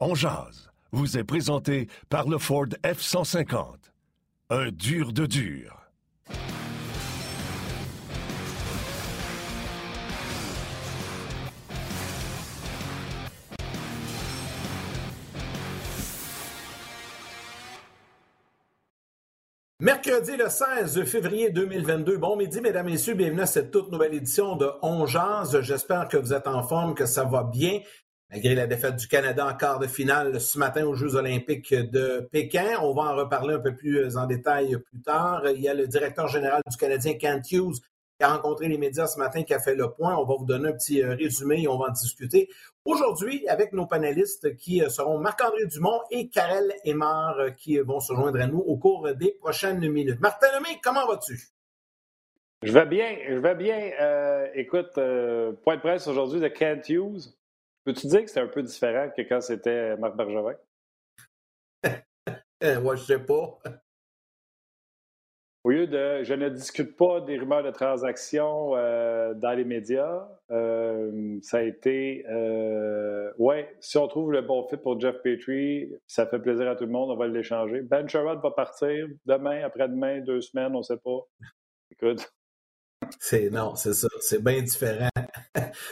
On jase vous est présenté par le Ford F-150. Un dur de dur. Mercredi le 16 février 2022. Bon midi, mesdames, messieurs. Bienvenue à cette toute nouvelle édition de On Jazz. J'espère que vous êtes en forme, que ça va bien. Malgré la défaite du Canada en quart de finale ce matin aux Jeux olympiques de Pékin, on va en reparler un peu plus en détail plus tard. Il y a le directeur général du Canadien, Kent Hughes, qui a rencontré les médias ce matin, qui a fait le point. On va vous donner un petit euh, résumé et on va en discuter aujourd'hui avec nos panélistes qui euh, seront Marc-André Dumont et Karel Aymar euh, qui vont se joindre à nous au cours des prochaines minutes. Martin Lemay, comment vas-tu? Je vais bien, je vais bien. écoute, point de presse aujourd'hui de Kent Hughes. Peux-tu dire que c'est un peu différent que quand c'était Marc Bergevin? ouais, je sais pas. Au lieu de je ne discute pas des rumeurs de transactions euh, dans les médias, euh, ça a été euh, ouais, si on trouve le bon fit pour Jeff Petrie, ça fait plaisir à tout le monde, on va l'échanger. Ben Sherrod va partir demain, après-demain, deux semaines, on ne sait pas. Écoute. C'est non, c'est ça, c'est bien différent.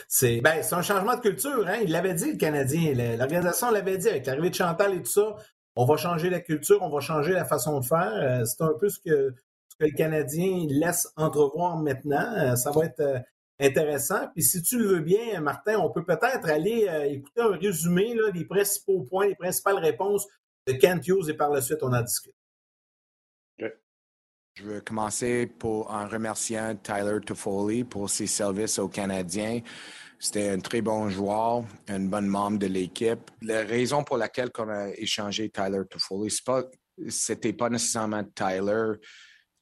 C'est ben, un changement de culture, hein. Il l'avait dit le Canadien, l'organisation l'avait dit avec l'arrivée de Chantal et tout ça. On va changer la culture, on va changer la façon de faire. C'est un peu ce que le Canadien laisse entrevoir maintenant. Euh, ça va être euh, intéressant. Puis si tu le veux bien, Martin, on peut peut-être aller euh, écouter un résumé des principaux points, les principales réponses de Kent Hughes et par la suite, on en discute. Je veux commencer en remerciant Tyler Toffoli pour ses services aux Canadiens. C'était un très bon joueur, un bon membre de l'équipe. La raison pour laquelle on a échangé Tyler Toffoli, ce n'était pas nécessairement Tyler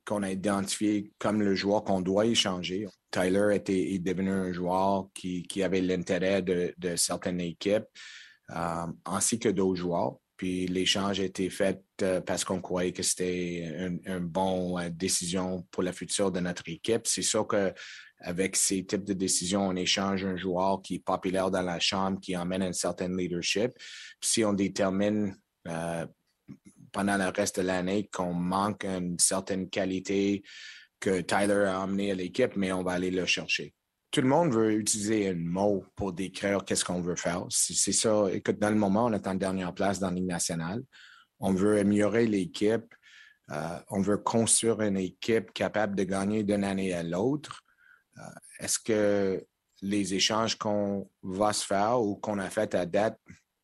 qu'on a identifié comme le joueur qu'on doit échanger. Tyler était, est devenu un joueur qui, avait l'intérêt de, de, certaines équipes, euh, ainsi que d'autres joueurs. Puis l'échange a été fait euh, parce qu'on croyait que c'était une un bonne euh, décision pour le futur de notre équipe. C'est sûr qu'avec ces types de décisions, on échange un joueur qui est populaire dans la chambre, qui emmène un certain leadership. si on détermine pendant le reste de l'année qu'on manque une certaine qualité que Tyler a amené à l'équipe, mais on va aller le chercher. Tout le monde veut utiliser un mot pour décrire qu'est-ce qu'on veut faire. C'est ça. Écoute, dans le moment, on est en dernière place dans la Ligue nationale. On veut améliorer l'équipe. Euh, on veut construire une équipe capable de gagner d'une année à l'autre. Euh, est-ce que les échanges qu'on va se faire ou qu'on a fait à date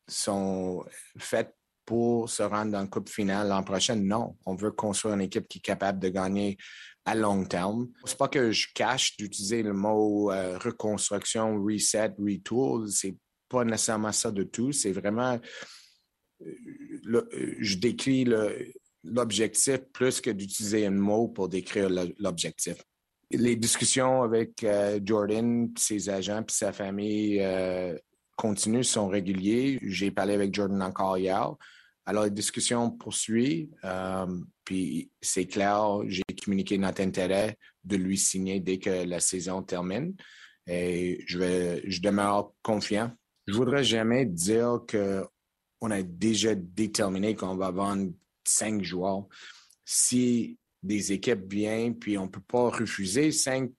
sont faits pour se rendre dans la Coupe finale l'an prochain. Non, on veut construire une équipe qui est capable de gagner à long terme. C'est pas que je cache d'utiliser le mot euh, reconstruction, reset, retool. C'est pas nécessairement ça de tout. C'est vraiment, euh, euh, je décris l'objectif plus que d'utiliser un mot pour décrire l'objectif. Les discussions avec Jordan, ses agents, puis sa famille continuent, sont réguliers. J'ai parlé avec Jordan encore hier. Alors, la discussion poursuit. Euh, puis, c'est clair, j'ai communiqué notre intérêt de lui signer dès que la saison termine. Et je, vais, je demeure confiant. Je voudrais jamais dire qu'on a déjà déterminé qu'on va vendre cinq joueurs. Si des équipes viennent, puis on ne peut pas refuser cinq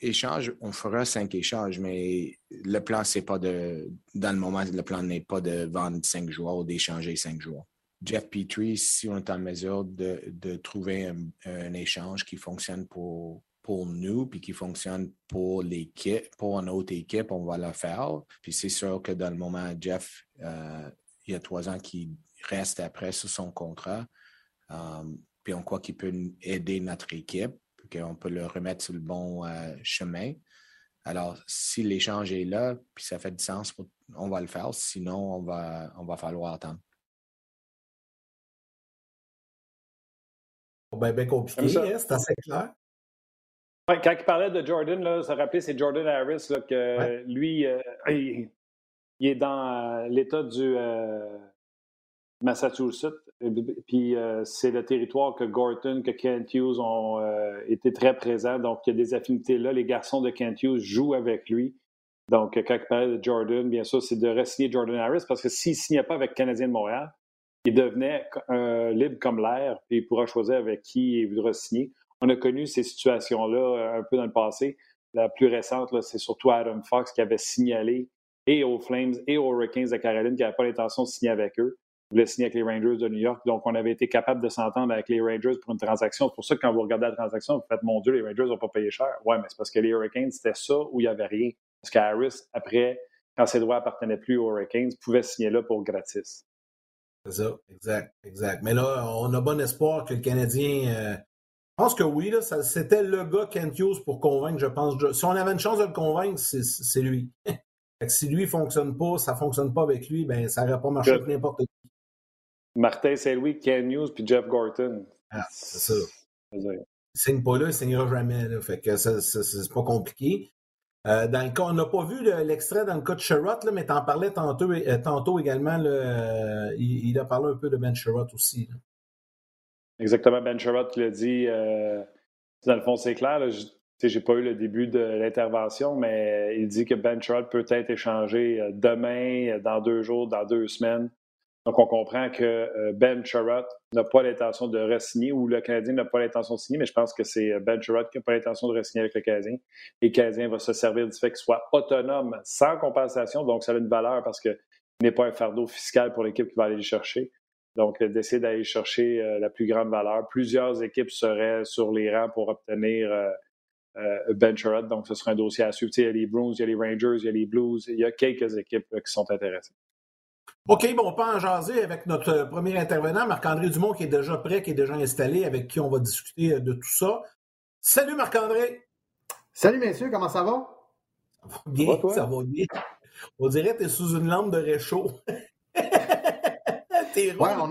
échanges, on fera cinq échanges, mais le plan, c'est pas de. Dans le moment, le plan n'est pas de vendre cinq joueurs ou d'échanger cinq joueurs. Jeff Petrie, si on est en mesure de, trouver un, échange qui fonctionne pour, pour nous, puis qui fonctionne pour l'équipe, pour une autre équipe, on va le faire. Puis c'est sûr que dans le moment, Jeff, euh, il y a trois ans qui reste après sur son contrat. Euh, puis on croit qu'il peut aider notre équipe qu'on peut le remettre sur le bon euh, chemin. Alors, si l'échange est là, puis ça fait du sens, on va le faire. Sinon, on va, on va falloir attendre. Ben, ben compliqué, hein, c'est assez clair. quand il parlait de Jordan, là, ça rappelait, c'est Jordan Harris, que lui, euh, il, est dans euh, l'État du Massachusetts. Puis euh, c'est le territoire que Gorton, que Kent Hughes ont euh, été très présents. Donc, il y a des affinités là. Les garçons de Kent Hughes jouent avec lui. Donc, quand il parlait de Jordan, bien sûr, c'est de re-signer Jordan Harris parce que s'il ne signait pas avec le Canadien de Montréal, il devenait libre comme l'air et il pourra choisir avec qui il voudra signer. On a connu ces situations-là un peu dans le passé. La plus récente, c'est surtout Adam Fox qui avait signalé et aux Flames et aux Hurricanes de Caroline qui n'avaient pas l'intention de signer avec eux. Ils voulaient signer avec les Rangers de New York. Donc, on avait été capable de s'entendre avec les Rangers pour une transaction. C'est pour ça que quand vous regardez la transaction, vous faites Mon Dieu, les Rangers n'ont pas payé cher. Ouais, mais c'est parce que les Hurricanes, c'était ça où il n'y avait rien. Parce qu'Harris, après, quand ses droits appartenaient plus aux Hurricanes, pouvait signer là pour gratis. C'est ça, exact, exact. Mais là, on a bon espoir que le Canadien. Euh, je pense que oui, c'était le gars Kent Hughes pour convaincre, je pense. Si on avait une chance de le convaincre, c'est lui. si lui ne fonctionne pas, ça ne fonctionne pas avec lui, ben ça n'aurait pas marché avec n'importe qui. Martin Saint-Louis, Ken Hughes puis Jeff Gorton. Ah, c'est ça. Il signe pas là, il signera jamais. Là. Fait que c'est pas compliqué. Euh, dans le cas, on n'a pas vu l'extrait dans le cas de Sherrod, mais tu en parlais tantôt, euh, également. Euh, il, a parlé un peu de Ben Sherrod aussi. Exactement, Ben Sherrod qui l'a dit. dans le fond, c'est clair. Je n'ai pas eu le début de l'intervention, mais il dit que Ben Sherrod peut être échangé demain, dans deux jours, dans deux semaines. Donc, on comprend que euh, Ben Sherratt n'a pas l'intention de re-signer ou le Canadien n'a pas l'intention de signer, mais je pense que c'est euh, Ben Sherratt qui n'a pas l'intention de re-signer avec le Canadien. Et le Canadien va se servir du fait qu'il soit autonome, sans compensation. Donc, ça a une valeur parce qu'il n'est pas un fardeau fiscal pour l'équipe qui va aller le chercher. Donc, euh, d'essayer d'aller chercher la plus grande valeur. Plusieurs équipes seraient sur les rangs pour obtenir Ben Sherratt. Donc, ce serait un dossier à suivre. il y a les Bruins, il y a les Rangers, il y a les Blues. Il y a quelques équipes qui sont intéressées. OK, bon, on peut en jaser avec notre premier intervenant, Marc-André Dumont, qui est déjà prêt, qui est déjà installé, avec qui on va discuter de tout ça. Salut Marc-André! Salut messieurs, comment ça va? Ça va bien, ça va bien. On dirait que tu es sous une lampe de réchaud. Ouais, on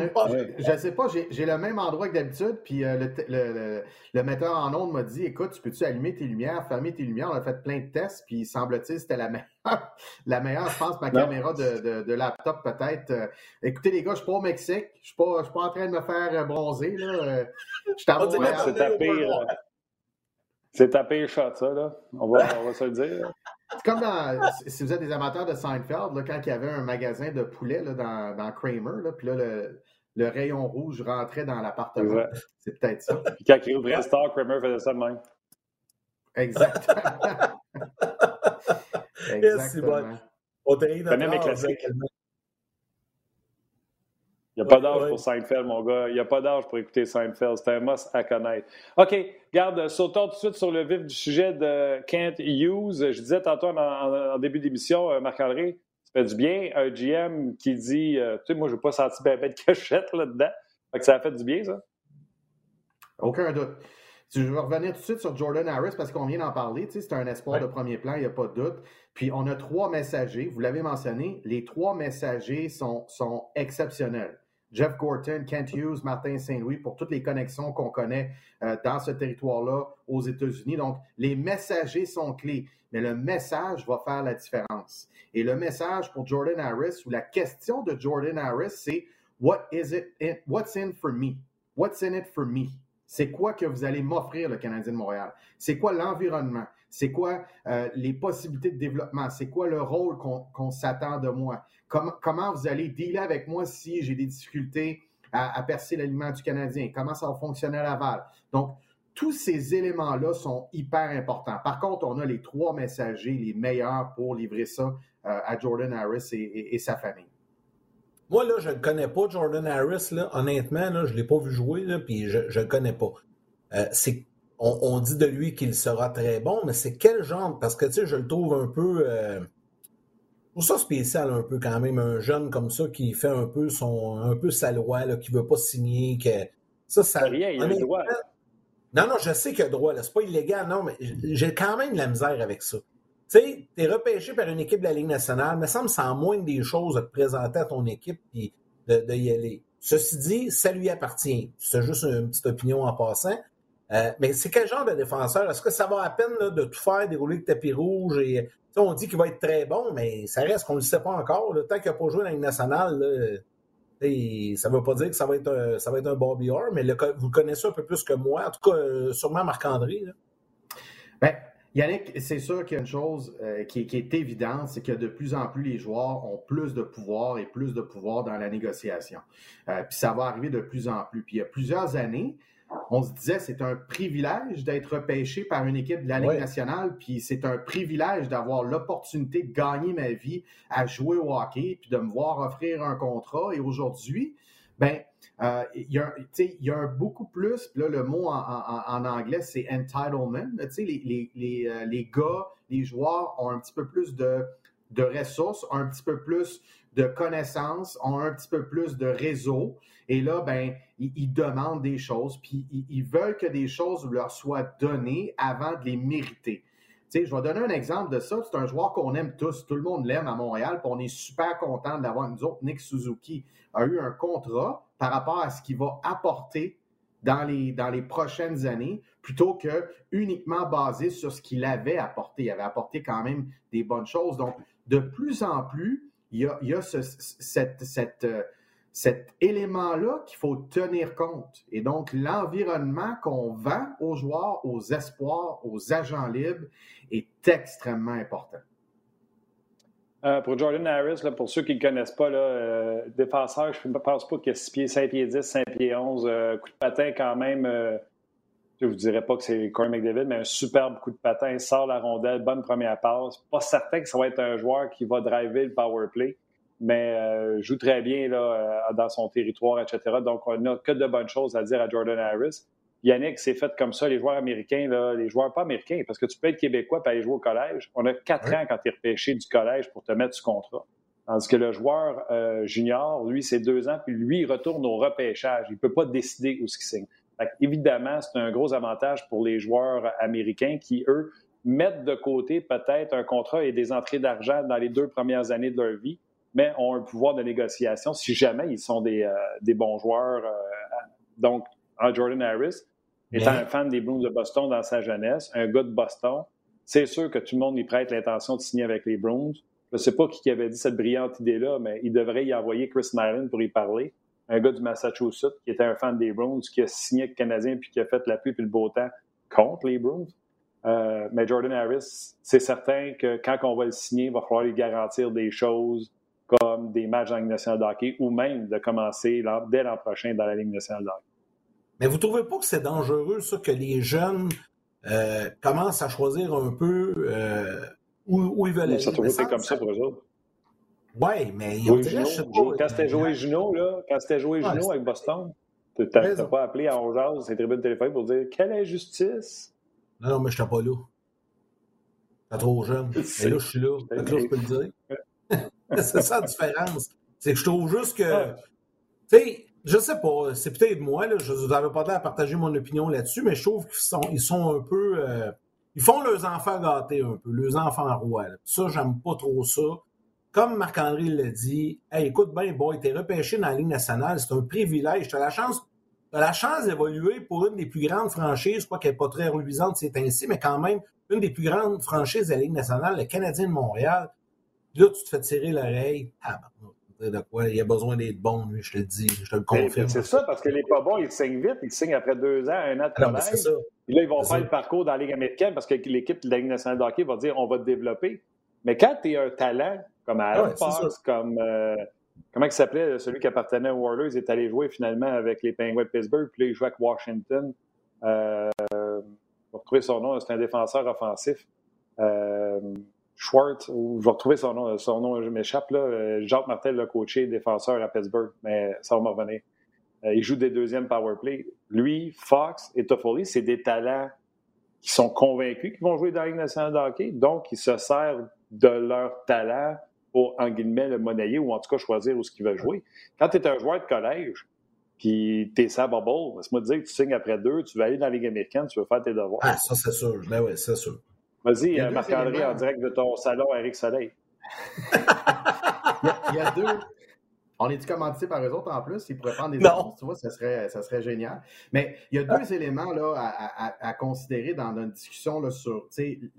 Je sais pas, j'ai le même endroit que d'habitude, puis euh, le, le, metteur en ondes m'a dit Écoute, tu peux-tu allumer tes lumières, fermer tes lumières? On a fait plein de tests, puis semble-t-il, c'était la meilleure. la meilleure, je pense, ma caméra de, de, laptop, peut-être. Euh, écoutez, les gars, je suis pas au Mexique, je suis pas, suis pas en train de me faire euh, bronzer. Là. Je suis C'est ta pire. C'est ta pire shot, ça, là. On va, on va se le dire. C'est comme dans, si vous êtes des amateurs de Seinfeld, là, quand il y avait un magasin de poulet là, dans, dans Kramer, là, puis là, le, le, rayon rouge rentrait dans l'appartement. C'est peut-être ça. Puis quand il ouvrait Star, Kramer faisait ça de même. Exactement. Exactement. On même mes classiques. Il n'y a pas d'âge pour Seinfeld, mon gars. Il n'y a pas d'âge pour écouter Seinfeld. C'est un must à connaître. OK, garde, sautons tout de suite sur le vif du sujet de Kent Hughes. Je disais tantôt en, début d'émission, euh, Marc-André, ça fait du bien. Un GM qui dit euh, Tu sais, moi, je n'ai pas senti bien de cachette là-dedans. ça a fait du bien, ça? Aucun doute. Je vais revenir tout de suite sur Jordan Harris parce qu'on vient d'en parler. Tu sais, c'est un espoir de premier plan, il n'y a pas de doute. Puis on a trois messagers, vous l'avez mentionné, les trois messagers sont, sont exceptionnels. Jeff Gorton, Kent Hughes, Martin Saint-Louis, pour toutes les connexions qu'on connaît euh, dans ce territoire-là aux États-Unis. Donc, les messagers sont clés, mais le message va faire la différence. Et le message pour Jordan Harris, ou la question de Jordan Harris, c'est What is it in, what's in for me? What's in it for me? C'est quoi que vous allez m'offrir, le Canadien de Montréal? C'est quoi l'environnement? C'est quoi euh, les possibilités de développement? C'est quoi le rôle qu'on s'attend de moi? Comment vous allez dealer avec moi si j'ai des difficultés à, percer l'aliment du Canadien? Comment ça va fonctionner à Laval? Donc, tous ces éléments-là sont hyper importants. Par contre, on a les trois messagers les meilleurs pour livrer ça euh, à Jordan Harris et, sa famille. Moi, là, je ne connais pas Jordan Harris. Honnêtement, là, je ne l'ai pas vu jouer, puis je ne connais pas. Euh, on, dit de lui qu'il sera très bon, mais c'est quel genre? Parce que, tu sais, je le trouve un peu... Euh, pour ça spécial un peu quand même, un jeune comme ça qui fait un peu son un peu sa loi, là, qui veut pas signer, que ça, ça. Rien, il a le droit. Non, non, je sais qu'il a le droit, là. C'est pas illégal, non, mais j'ai quand même de la misère avec ça. Tu sais, t'es repêché par une équipe de la Ligue nationale, mais ça me semble moins des choses de te présenter à ton équipe et de, y aller. Ceci dit, ça lui appartient. C'est juste une petite opinion en passant. Euh, mais c'est quel genre de défenseur? Est-ce que ça va à peine de tout faire, dérouler le tapis rouge on dit qu'il va être très bon, mais ça reste qu'on ne le sait pas encore. Tant qu'il n'a pas joué dans la nationale, ça ne veut pas dire que ça va être un, ça Bobby Orr, mais vous le connaissez un peu plus que moi. En tout cas, euh, sûrement Marc-André. Ben, Yannick, c'est sûr qu'il y a une chose euh, qui, est évidente, c'est que de plus en plus les joueurs ont plus de pouvoir et plus de pouvoir dans la négociation. Puis ça va arriver de plus en plus. Puis il y a plusieurs années, on se disait c'est un privilège d'être repêché par une équipe de la Ligue nationale, puis c'est un privilège d'avoir l'opportunité de gagner ma vie à jouer au hockey, puis de me voir offrir un contrat. Et aujourd'hui, ben euh, il, y a, il y a un beaucoup plus, là, le mot en, anglais, c'est entitlement. Les, les, les, euh, les, gars, les joueurs ont un petit peu plus de, de ressources, ont un petit peu plus de connaissances, ont un petit peu plus de réseau. Et là, ben, ils, demandent des choses, puis ils, veulent que des choses leur soient données avant de les mériter. je vais donner un exemple de ça. C'est un joueur qu'on aime tous. Tout le monde l'aime à Montréal, puis on est super content d'avoir nous autres. Nick Suzuki a eu un contrat par rapport à ce qu'il va apporter dans les, dans les prochaines années, plutôt que uniquement basé sur ce qu'il avait apporté. Il avait apporté quand même des bonnes choses. Donc, de plus en plus, il y a, cette, euh, cet élément-là qu'il faut tenir compte. Et donc, l'environnement qu'on vend aux joueurs, aux espoirs, aux agents libres est extrêmement important. Euh, pour Jordan Harris, pour ceux qui ne connaissent pas, euh, défenseur, je ne pense pas qu'il a 6 pieds, 5 pieds 10, 5 pieds 11. Euh, coup de patin quand même, je ne vous dirais pas que c'est Corey McDavid, mais un superbe coup de patin. Sort la rondelle, bonne première passe. Pas certain que ça va être un joueur qui va driver le power play, mais joue très bien là, dans son territoire, etc. Donc, on n'a que de bonnes choses à dire à Jordan Harris. Yannick, c'est fait comme ça, les joueurs américains, là, les joueurs pas américains, parce que tu peux être québécois et aller jouer au collège. On a quatre ans quand tu es repêché du collège pour te mettre sous contrat. Tandis que le joueur euh, junior, lui, c'est deux ans, puis lui, il retourne au repêchage. Il ne peut pas décider où ce qu'il signe. évidemment, c'est un gros avantage pour les joueurs américains qui, eux, mettent de côté peut-être un contrat et des entrées d'argent dans les deux premières années de leur vie, mais ont un pouvoir de négociation si jamais ils sont des, euh, des bons joueurs. Euh, donc, Jordan Harris, étant un fan des Bruins de Boston dans sa jeunesse, un gars de Boston, c'est sûr que tout le monde y prête l'intention de signer avec les Bruins. Je ne sais pas qui avait dit cette brillante idée-là, mais il devrait y envoyer Chris Nyland pour y parler. Un gars du Massachusetts qui était un fan des Bruins, qui a signé avec le Canadien puis qui a fait la pluie et le beau temps contre les Bruins. Euh, mais Jordan Harris, c'est certain que quand on va le signer, il va falloir lui garantir des choses comme des matchs dans la Ligue nationale de hockey ou même de commencer dès l'an prochain dans la Ligue nationale de hockey. Mais vous ne trouvez pas que c'est dangereux, ça, que les jeunes euh, commencent à choisir un peu euh, où, ils veulent aller? Ça a comme ça pour eux autres. Oui, mais ils ont déjà, Quand c'était joué Juno, là, quand c'était joué Juno avec Boston, tu n'as pas appelé à 11 heures ces tribunes téléphoniques pour dire quelle injustice? Non, non, mais je n'étais pas là. T'es trop jeune. Mais là, je suis là. là, je peux le dire. c'est ça la différence. C'est que je trouve juste que. Tu sais, je sais pas, c'est peut-être moi, là, je vous avais pas l'air à partager mon opinion là-dessus, mais je trouve qu'ils sont, ils sont un peu. Euh, ils font leurs enfants gâtés un peu, leurs enfants rois. Ça, j'aime pas trop ça. Comme Marc-André l'a dit, hey, écoute bien, boy, t'es repêché dans la Ligue nationale, c'est un privilège. T'as la chance. As la chance d'évoluer pour une des plus grandes franchises, quoi qu'elle n'est pas très reluisante, c'est ainsi, mais quand même, une des plus grandes franchises de la Ligue nationale, le Canadien de Montréal. Là, tu te fais tirer l'oreille. Ah, ben, de quoi? Il a besoin d'être bon, lui, je te le dis, je te le confirme. C'est ça, parce que les pas bons, ils signent vite, ils signent après deux ans, un an de travail. Ah, Puis là, ils vont faire le parcours dans la Ligue américaine parce que l'équipe de la Ligue nationale de hockey va dire on va te développer. Mais quand tu es un talent, comme Aaron Fox, comme. Euh, comment il s'appelait, celui qui appartenait aux Warriors, il est allé jouer finalement avec les Penguins de Pittsburgh, puis là, il joue avec Washington. Euh, va retrouver son nom, c'est un défenseur offensif. Euh, Schwartz, ou je vais retrouver son nom, son nom je m'échappe, là. Euh, Jacques Martel l'a coaché, défenseur à Pittsburgh, mais ça va me revenir. Euh, il joue des deuxièmes power play. Lui, Fox et Toffoli, c'est des talents qui sont convaincus qu'ils vont jouer dans la Ligue nationale de hockey, donc ils se servent de leur talent pour, en guillemets, le monnayer ou en tout cas choisir où ce veulent jouer. Quand tu es un joueur de collège, puis tu es sa bubble, laisse-moi te dire que tu signes après deux, tu vas aller dans la Ligue américaine, tu veux faire tes devoirs. Ah, ça, c'est sûr. Ben oui, c'est sûr. Vas-y, Marc-André, en direct de ton salon, Eric Soleil. il, y a, deux. On est-tu commandité par eux autres en plus? Ils pourraient prendre des non. tu vois, ça serait, ça serait génial. Mais il y a deux éléments là, à, considérer dans notre discussion là, sur, tu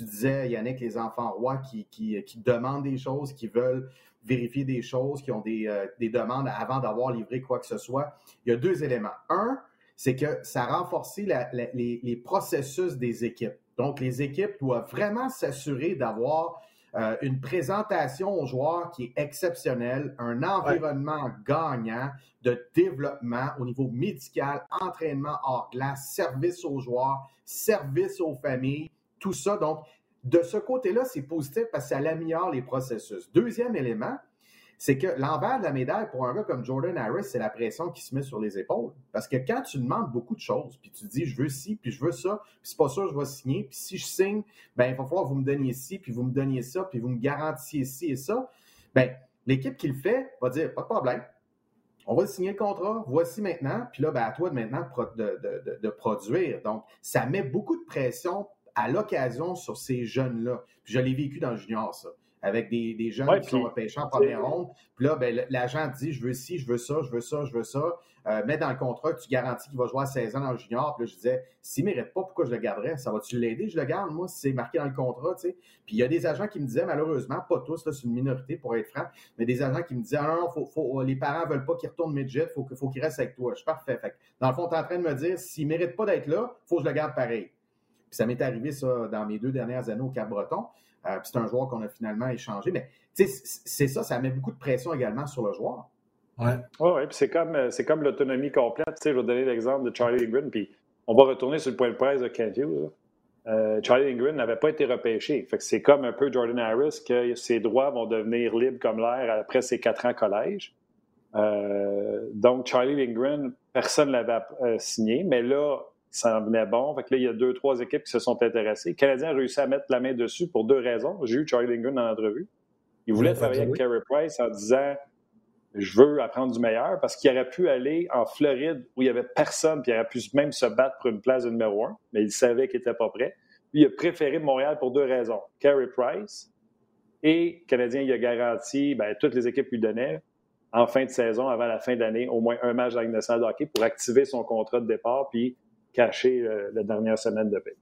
disais, Yannick, les enfants rois qui, qui, qui, demandent des choses, qui veulent vérifier des choses, qui ont des, euh, des demandes avant d'avoir livré quoi que ce soit. Il y a deux éléments. Un, c'est que ça a renforcé les, les processus des équipes. Donc, les équipes doivent vraiment s'assurer d'avoir euh, une présentation aux joueurs qui est exceptionnelle, un environnement gagnant de développement au niveau médical, entraînement hors glace, service aux joueurs, service aux familles, tout ça. Donc, de ce côté-là, c'est positif parce que ça améliore les processus. Deuxième élément, c'est que l'envers de la médaille pour un gars comme Jordan Harris, c'est la pression qui se met sur les épaules. Parce que quand tu demandes beaucoup de choses, puis tu dis je veux ci, puis je veux ça, puis c'est pas sûr je vais signer, puis si je signe, ben il va falloir que vous me donniez ci, puis vous me donniez ça, puis vous me garantissiez ci et ça, ben l'équipe qui le fait va dire pas de problème. On va signer le contrat, voici maintenant, puis là, ben, à toi de maintenant de, de produire. Donc, ça met beaucoup de pression à l'occasion sur ces jeunes-là. Puis je l'ai vécu dans le junior, ça avec des, des jeunes qui sont repêchés en première ronde. Puis là, ben, l'agent dit Je veux ci, je veux ça, je veux ça, je veux ça. Euh, mets dans le contrat tu garantis qu'il va jouer à 16 ans dans le junior. Puis là, je disais S'il ne mérite pas, pourquoi je le garderais? Ça va-tu l'aider? Je le garde, moi, si c'est marqué dans le contrat. Tu sais. Puis il y a des agents qui me disaient, malheureusement, pas tous, c'est une minorité pour être franc, mais des agents qui me disaient ah, non, faut, faut, les parents ne veulent pas qu'il retourne midget, il faut, faut qu'il reste avec toi. Je suis parfait. Fait dans le fond, tu es en train de me dire S'il ne mérite pas d'être là, il faut que je le garde pareil. Puis ça m'est arrivé, ça, dans mes deux dernières années au Cap-Breton. Euh, c'est un joueur qu'on a finalement échangé. Mais c'est ça, ça met beaucoup de pression également sur le joueur. Oui, ouais, puis c'est comme, euh, comme l'autonomie complète. je vais donner l'exemple de Charlie Lindgren, puis on va retourner sur le point de presse de Kent Hughes. Euh, Charlie Lindgren n'avait pas été repêché. Fait que c'est comme un peu Jordan Harris que ses droits vont devenir libres comme l'air après ses quatre ans collège. donc, Charlie Lindgren, personne ne l'avait signé, mais là, ça en venait bon. Fait que là, il y a deux, trois équipes qui se sont intéressées. Le Canadien a réussi à mettre la main dessus pour deux raisons. J'ai eu Charlie Lindgren dans l'entrevue. Il voulait travailler avec Carey Price en disant je veux apprendre du meilleur parce qu'il aurait pu aller en Floride où il n'y avait personne, puis il aurait pu même se battre pour une place de numéro un, mais il savait qu'il n'était pas prêt. Lui, il a préféré Montréal pour deux raisons. Carey Price et le Canadien, il a garanti, ben, toutes les équipes lui donnaient, en fin de saison, avant la fin d'année, au moins un match avec nationale de hockey pour activer son contrat de départ, puis caché euh, la dernière semaine de paix.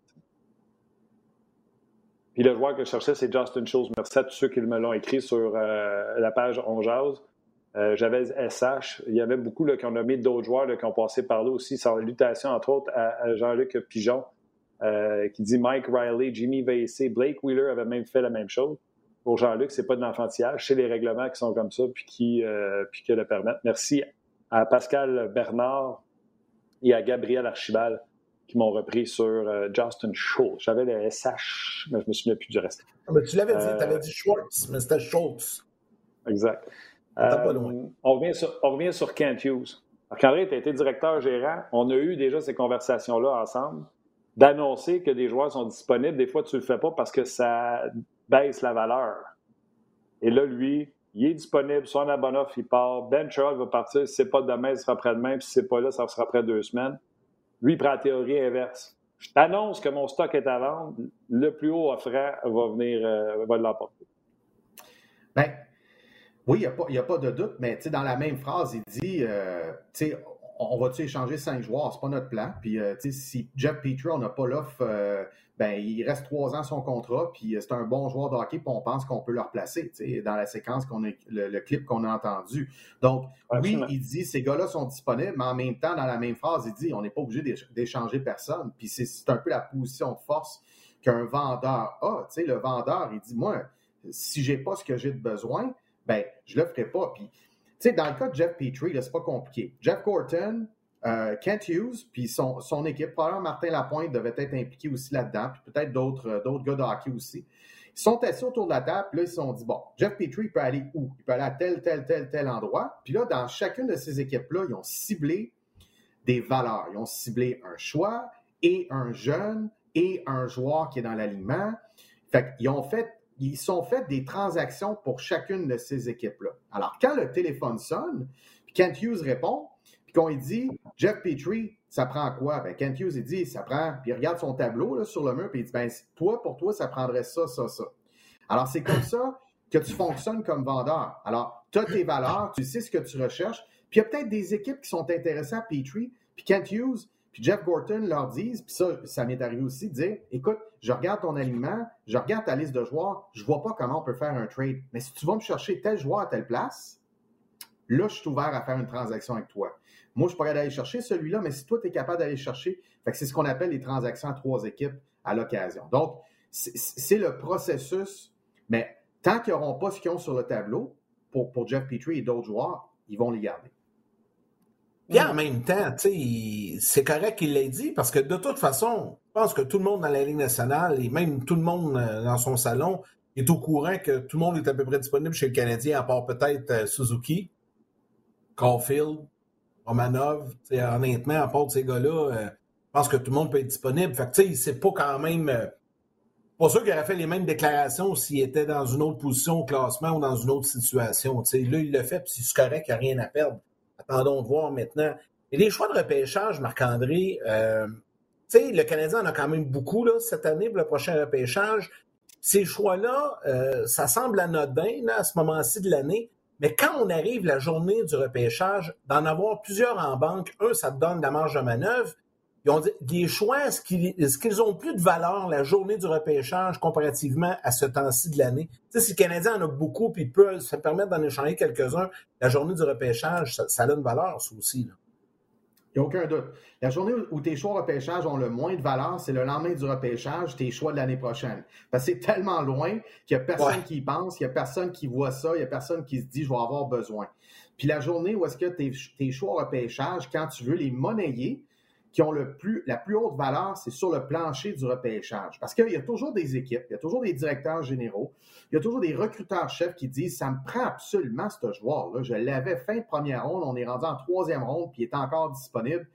Puis le joueur que je cherchais, c'est Justin Schultz. Merci à tous ceux qui me l'ont écrit sur euh, la page On euh, J'avais SH. Il y avait beaucoup là, qui ont nommé d'autres joueurs qui ont passé par là aussi. Salutations, entre autres, à, Jean-Luc Pigeon, qui dit Mike Riley, Jimmy Vaissé, Blake Wheeler avait même fait la même chose. Pour Jean-Luc, c'est pas de l'enfantillage, c'est les règlements qui sont comme ça puis qui, puis qui le permettent. Merci à Pascal Bernard, et à Gabriel Archibald qui m'ont repris sur euh, Justin Schultz. J'avais le SH, mais je me souviens plus du reste. Ah, tu l'avais dit, tu avais dit Schwartz, mais c'était Schultz. Exact. Euh, on, revient sur, on revient sur Kent Hughes. Quand tu as été directeur gérant, on a eu déjà ces conversations-là ensemble, d'annoncer que des joueurs sont disponibles. Des fois, tu ne le fais pas parce que ça baisse la valeur. Et là, lui, il est disponible, son abonnement, il part. Ben Charles va partir, si ce n'est pas demain, il sera après-demain, si ce n'est pas là, ça sera après deux semaines. Lui, il prend la théorie inverse. Je t'annonce que mon stock est à vendre, le plus haut offrant va venir, euh, va l'emporter. Bien, oui, il n'y a, pas de doute, mais dans la même phrase, il dit, euh, on va-tu échanger cinq joueurs? C'est pas notre plan. Puis, euh, si Jeff Petrie, n'a pas l'offre, ben, il reste trois ans son contrat, puis euh, c'est un bon joueur de hockey, puis on pense qu'on peut le replacer, dans la séquence qu'on a, le, clip qu'on a entendu. Donc, oui, il dit, ces gars-là sont disponibles, mais en même temps, dans la même phrase, il dit, on n'est pas obligé d'échanger personne. Puis, c'est un peu la position de force qu'un vendeur a. Le vendeur, il dit, moi, si j'ai pas ce que j'ai de besoin, ben, je le ferai pas. Puis, sais, dans le cas de Jeff Petrie, c'est pas compliqué. Jeff Gorton, euh, Kent Hughes, puis son, son, équipe, Martin Lapointe devait être impliqué aussi là-dedans, puis peut-être d'autres, euh, d'autres gars de hockey aussi. Ils sont assis autour de la table, puis là, ils se sont dit, bon, Jeff Petrie peut aller où? Il peut aller à tel, tel, tel, tel endroit. Puis là, dans chacune de ces équipes-là, ils ont ciblé des valeurs. Ils ont ciblé un choix et un jeune et un joueur qui est dans l'alignement. Fait qu'ils ont fait ils sont des transactions pour chacune de ces équipes-là. Alors, quand le téléphone sonne, puis Kent Hughes répond, qu'on lui dit Jeff Petrie, ça prend quoi? Ben, Kent Hughes, il dit, ça prend, puis il regarde son tableau là, sur le mur, puis il dit, ben, toi, pour toi, ça prendrait ça, ça, ça. Alors, c'est comme ça que tu fonctionnes comme vendeur. Alors, tu as tes valeurs, tu sais ce que tu recherches, puis il y a peut-être des équipes qui sont intéressées à Petrie, puis Kent Hughes, puis Jeff Gorton leur disent, puis ça, ça m'est arrivé aussi, dire écoute, je regarde ton alignement, je regarde ta liste de joueurs, je vois pas comment on peut faire un trade. Mais si tu vas me chercher tel joueur à telle place, là, je suis ouvert à faire une transaction avec toi. Moi, je pourrais aller chercher celui-là, mais si toi, tu es capable d'aller chercher, c'est ce qu'on appelle les transactions à trois équipes à l'occasion. Donc, c'est le processus, mais tant qu'ils n'auront pas ce qu'ils ont sur le tableau, pour, Jeff Petrie et d'autres joueurs, ils vont les garder. Puis en même temps, c'est correct qu'il l'ait dit parce que de toute façon, je pense que tout le monde dans la Ligue nationale et même tout le monde euh, dans son salon est au courant que tout le monde est à peu près disponible chez le Canadien, à part peut-être euh, Suzuki, Caulfield, Romanov. Honnêtement, à part de ces gars-là, euh, je pense que tout le monde peut être disponible. Fait que tu sais, c'est pas quand même. pas sûr qu'il aurait fait les mêmes déclarations s'il était dans une autre position au classement ou dans une autre situation. Là, il le fait, puis c'est correct, il n'y a rien à perdre. Attendons de voir maintenant. Et les choix de repêchage, Marc-André, euh, le Canadien en a quand même beaucoup là, cette année pour le prochain repêchage. Ces choix-là, euh, ça semble anodin à ce moment-ci de l'année, mais quand on arrive la journée du repêchage, d'en avoir plusieurs en banque, un, ça te donne de la marge de manœuvre, ils ont dit, les choix, est-ce qu'ils ont plus de valeur la journée du repêchage comparativement à ce temps-ci de l'année? Tu sais, si le Canadien en a beaucoup, puis peut se permettre d'en échanger quelques-uns, la journée du repêchage, ça, a une valeur, ça aussi. Il n'y a aucun doute. La journée où tes choix repêchage ont le moins de valeur, c'est le lendemain du repêchage, tes choix de l'année prochaine. Parce que c'est tellement loin qu'il n'y a personne qui y pense, il n'y a personne qui voit ça, il n'y a personne qui se dit je vais avoir besoin. Puis la journée où est-ce que tes, tes choix repêchage, quand tu veux les monnayer, qui ont la plus haute valeur, c'est sur le plancher du repêchage. Parce qu'il y a toujours des équipes, il y a toujours des directeurs généraux, il y a toujours des recruteurs-chefs qui disent Ça me prend absolument ce joueur-là. Je l'avais fin de première ronde, on est rendu en troisième ronde, puis il est encore disponible.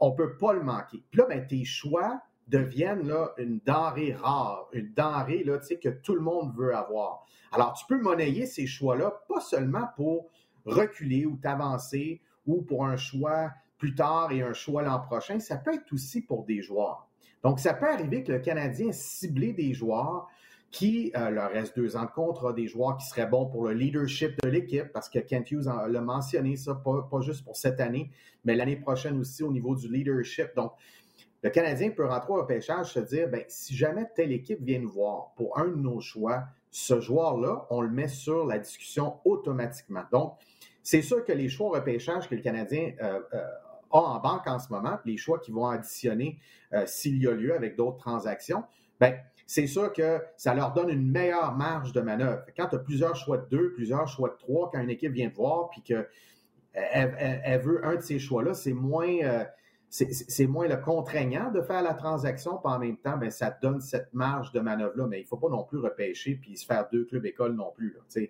On ne peut pas le manquer. Puis là, ben, tes choix deviennent une denrée rare, une denrée là, que tout le monde veut avoir. Alors, tu peux monnayer ces choix-là, pas seulement pour reculer ou t'avancer ou pour un choix plus tard et un choix l'an prochain, ça peut être aussi pour des joueurs. Donc, ça peut arriver que le Canadien cible des joueurs qui euh, leur reste deux ans de des joueurs qui seraient bons pour le leadership de l'équipe, parce que Kent Hughes l'a mentionné, ça, pas, juste pour cette année, mais l'année prochaine aussi au niveau du leadership. Donc, le Canadien peut rentrer au repêchage se dire, ben, si jamais telle équipe vient nous voir pour un de nos choix, ce joueur-là, on le met sur la discussion automatiquement. Donc, c'est sûr que les choix au repêchage que le Canadien euh, euh, en banque en ce moment, les choix qui vont additionner euh, s'il y a lieu avec d'autres transactions, ben, c'est sûr que ça leur donne une meilleure marge de manœuvre. Quand tu as plusieurs choix de deux, plusieurs choix de trois, quand une équipe vient te voir puis qu'elle elle, veut un de ces choix-là, c'est moins, euh, c'est moins le contraignant de faire la transaction, puis en même temps, ben, ça donne cette marge de manœuvre-là. Mais il ne faut pas non plus repêcher puis se faire deux clubs écoles non plus. Là.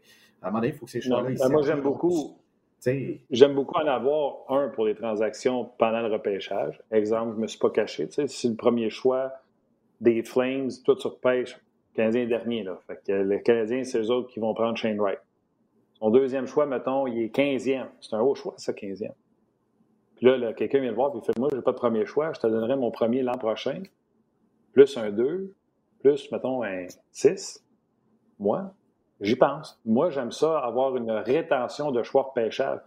À un moment donné, il faut que ces choix-là. Ben, moi, j'aime beaucoup. J'aime beaucoup en avoir un pour les transactions pendant le repêchage. Exemple, je ne me suis pas caché. Si le premier choix des Flames, toi tu repêches, le Canadien dernier. Là. Fait que le Canadien, c'est eux autres qui vont prendre Shane Wright. Son deuxième choix, mettons, il est 15e. C'est un haut choix, ça, 15e. Puis là, quelqu'un vient le voir et il fait Moi, je n'ai pas de premier choix, je te donnerai mon premier l'an prochain. Plus un 2, plus, mettons, un 6. Moi, J'y pense. Moi, j'aime ça, avoir une rétention de choix repêchage.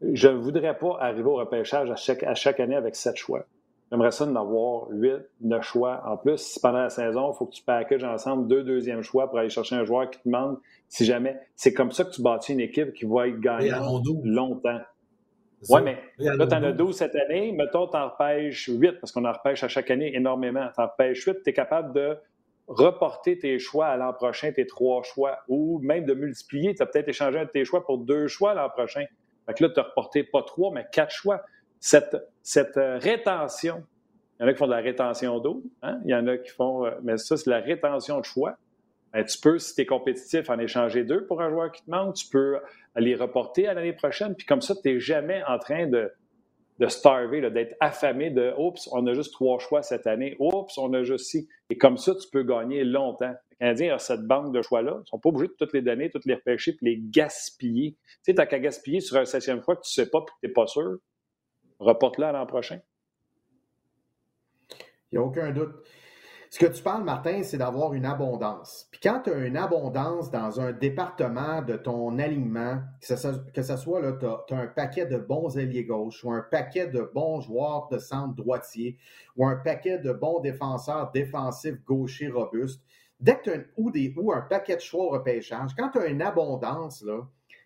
Je ne voudrais pas arriver au repêchage à chaque, à chaque année avec sept choix. J'aimerais ça d'en avoir huit, neuf choix. En plus, si pendant la saison, il faut que tu packages ensemble deux deuxièmes choix pour aller chercher un joueur qui te demande si jamais. C'est comme ça que tu bâtis une équipe qui va être gagnante longtemps. Oui, mais là, tu en as 12 cette année. Mettons, tu en repêches 8 parce qu'on en repêche à chaque année énormément. Tu en repêches 8, tu es capable de reporter tes choix à l'an prochain, tes trois choix, ou même de multiplier. Tu as peut-être échangé un de tes choix pour deux choix l'an prochain. Fait que là, tu as reporté pas trois, mais quatre choix. Cette, euh, rétention, il y en a qui font de la rétention d'eau, hein? il y en a qui font, euh, mais ça, c'est la rétention de choix. Ben, tu peux, si tu es compétitif, en échanger deux pour un joueur qui te manque. Tu peux les reporter à l'année prochaine. Puis comme ça, tu n'es jamais en train de, de starver, d'être affamé de Oups, on a juste trois choix cette année. Oups, on a juste six. Et comme ça, tu peux gagner longtemps. Le Canadien a cette banque de choix-là. Ils ne sont pas obligés de toutes les donner, toutes les repêcher puis les gaspiller. Tu sais, t'as qu'à gaspiller sur un septième fois que tu ne sais pas et que tu n'es pas sûr. Reporte-le à l'an prochain. Il n'y a aucun doute. Ce que tu parles, Martin, c'est d'avoir une abondance. Puis quand tu as une abondance dans un département de ton alignement, que ce, soit là, tu un paquet de bons ailiers gauche ou un paquet de bons joueurs de centre droitier ou un paquet de bons défenseurs défensifs gauchers robustes, dès que tu as ou, des, ou un paquet de choix au repêchage, quand tu as une abondance,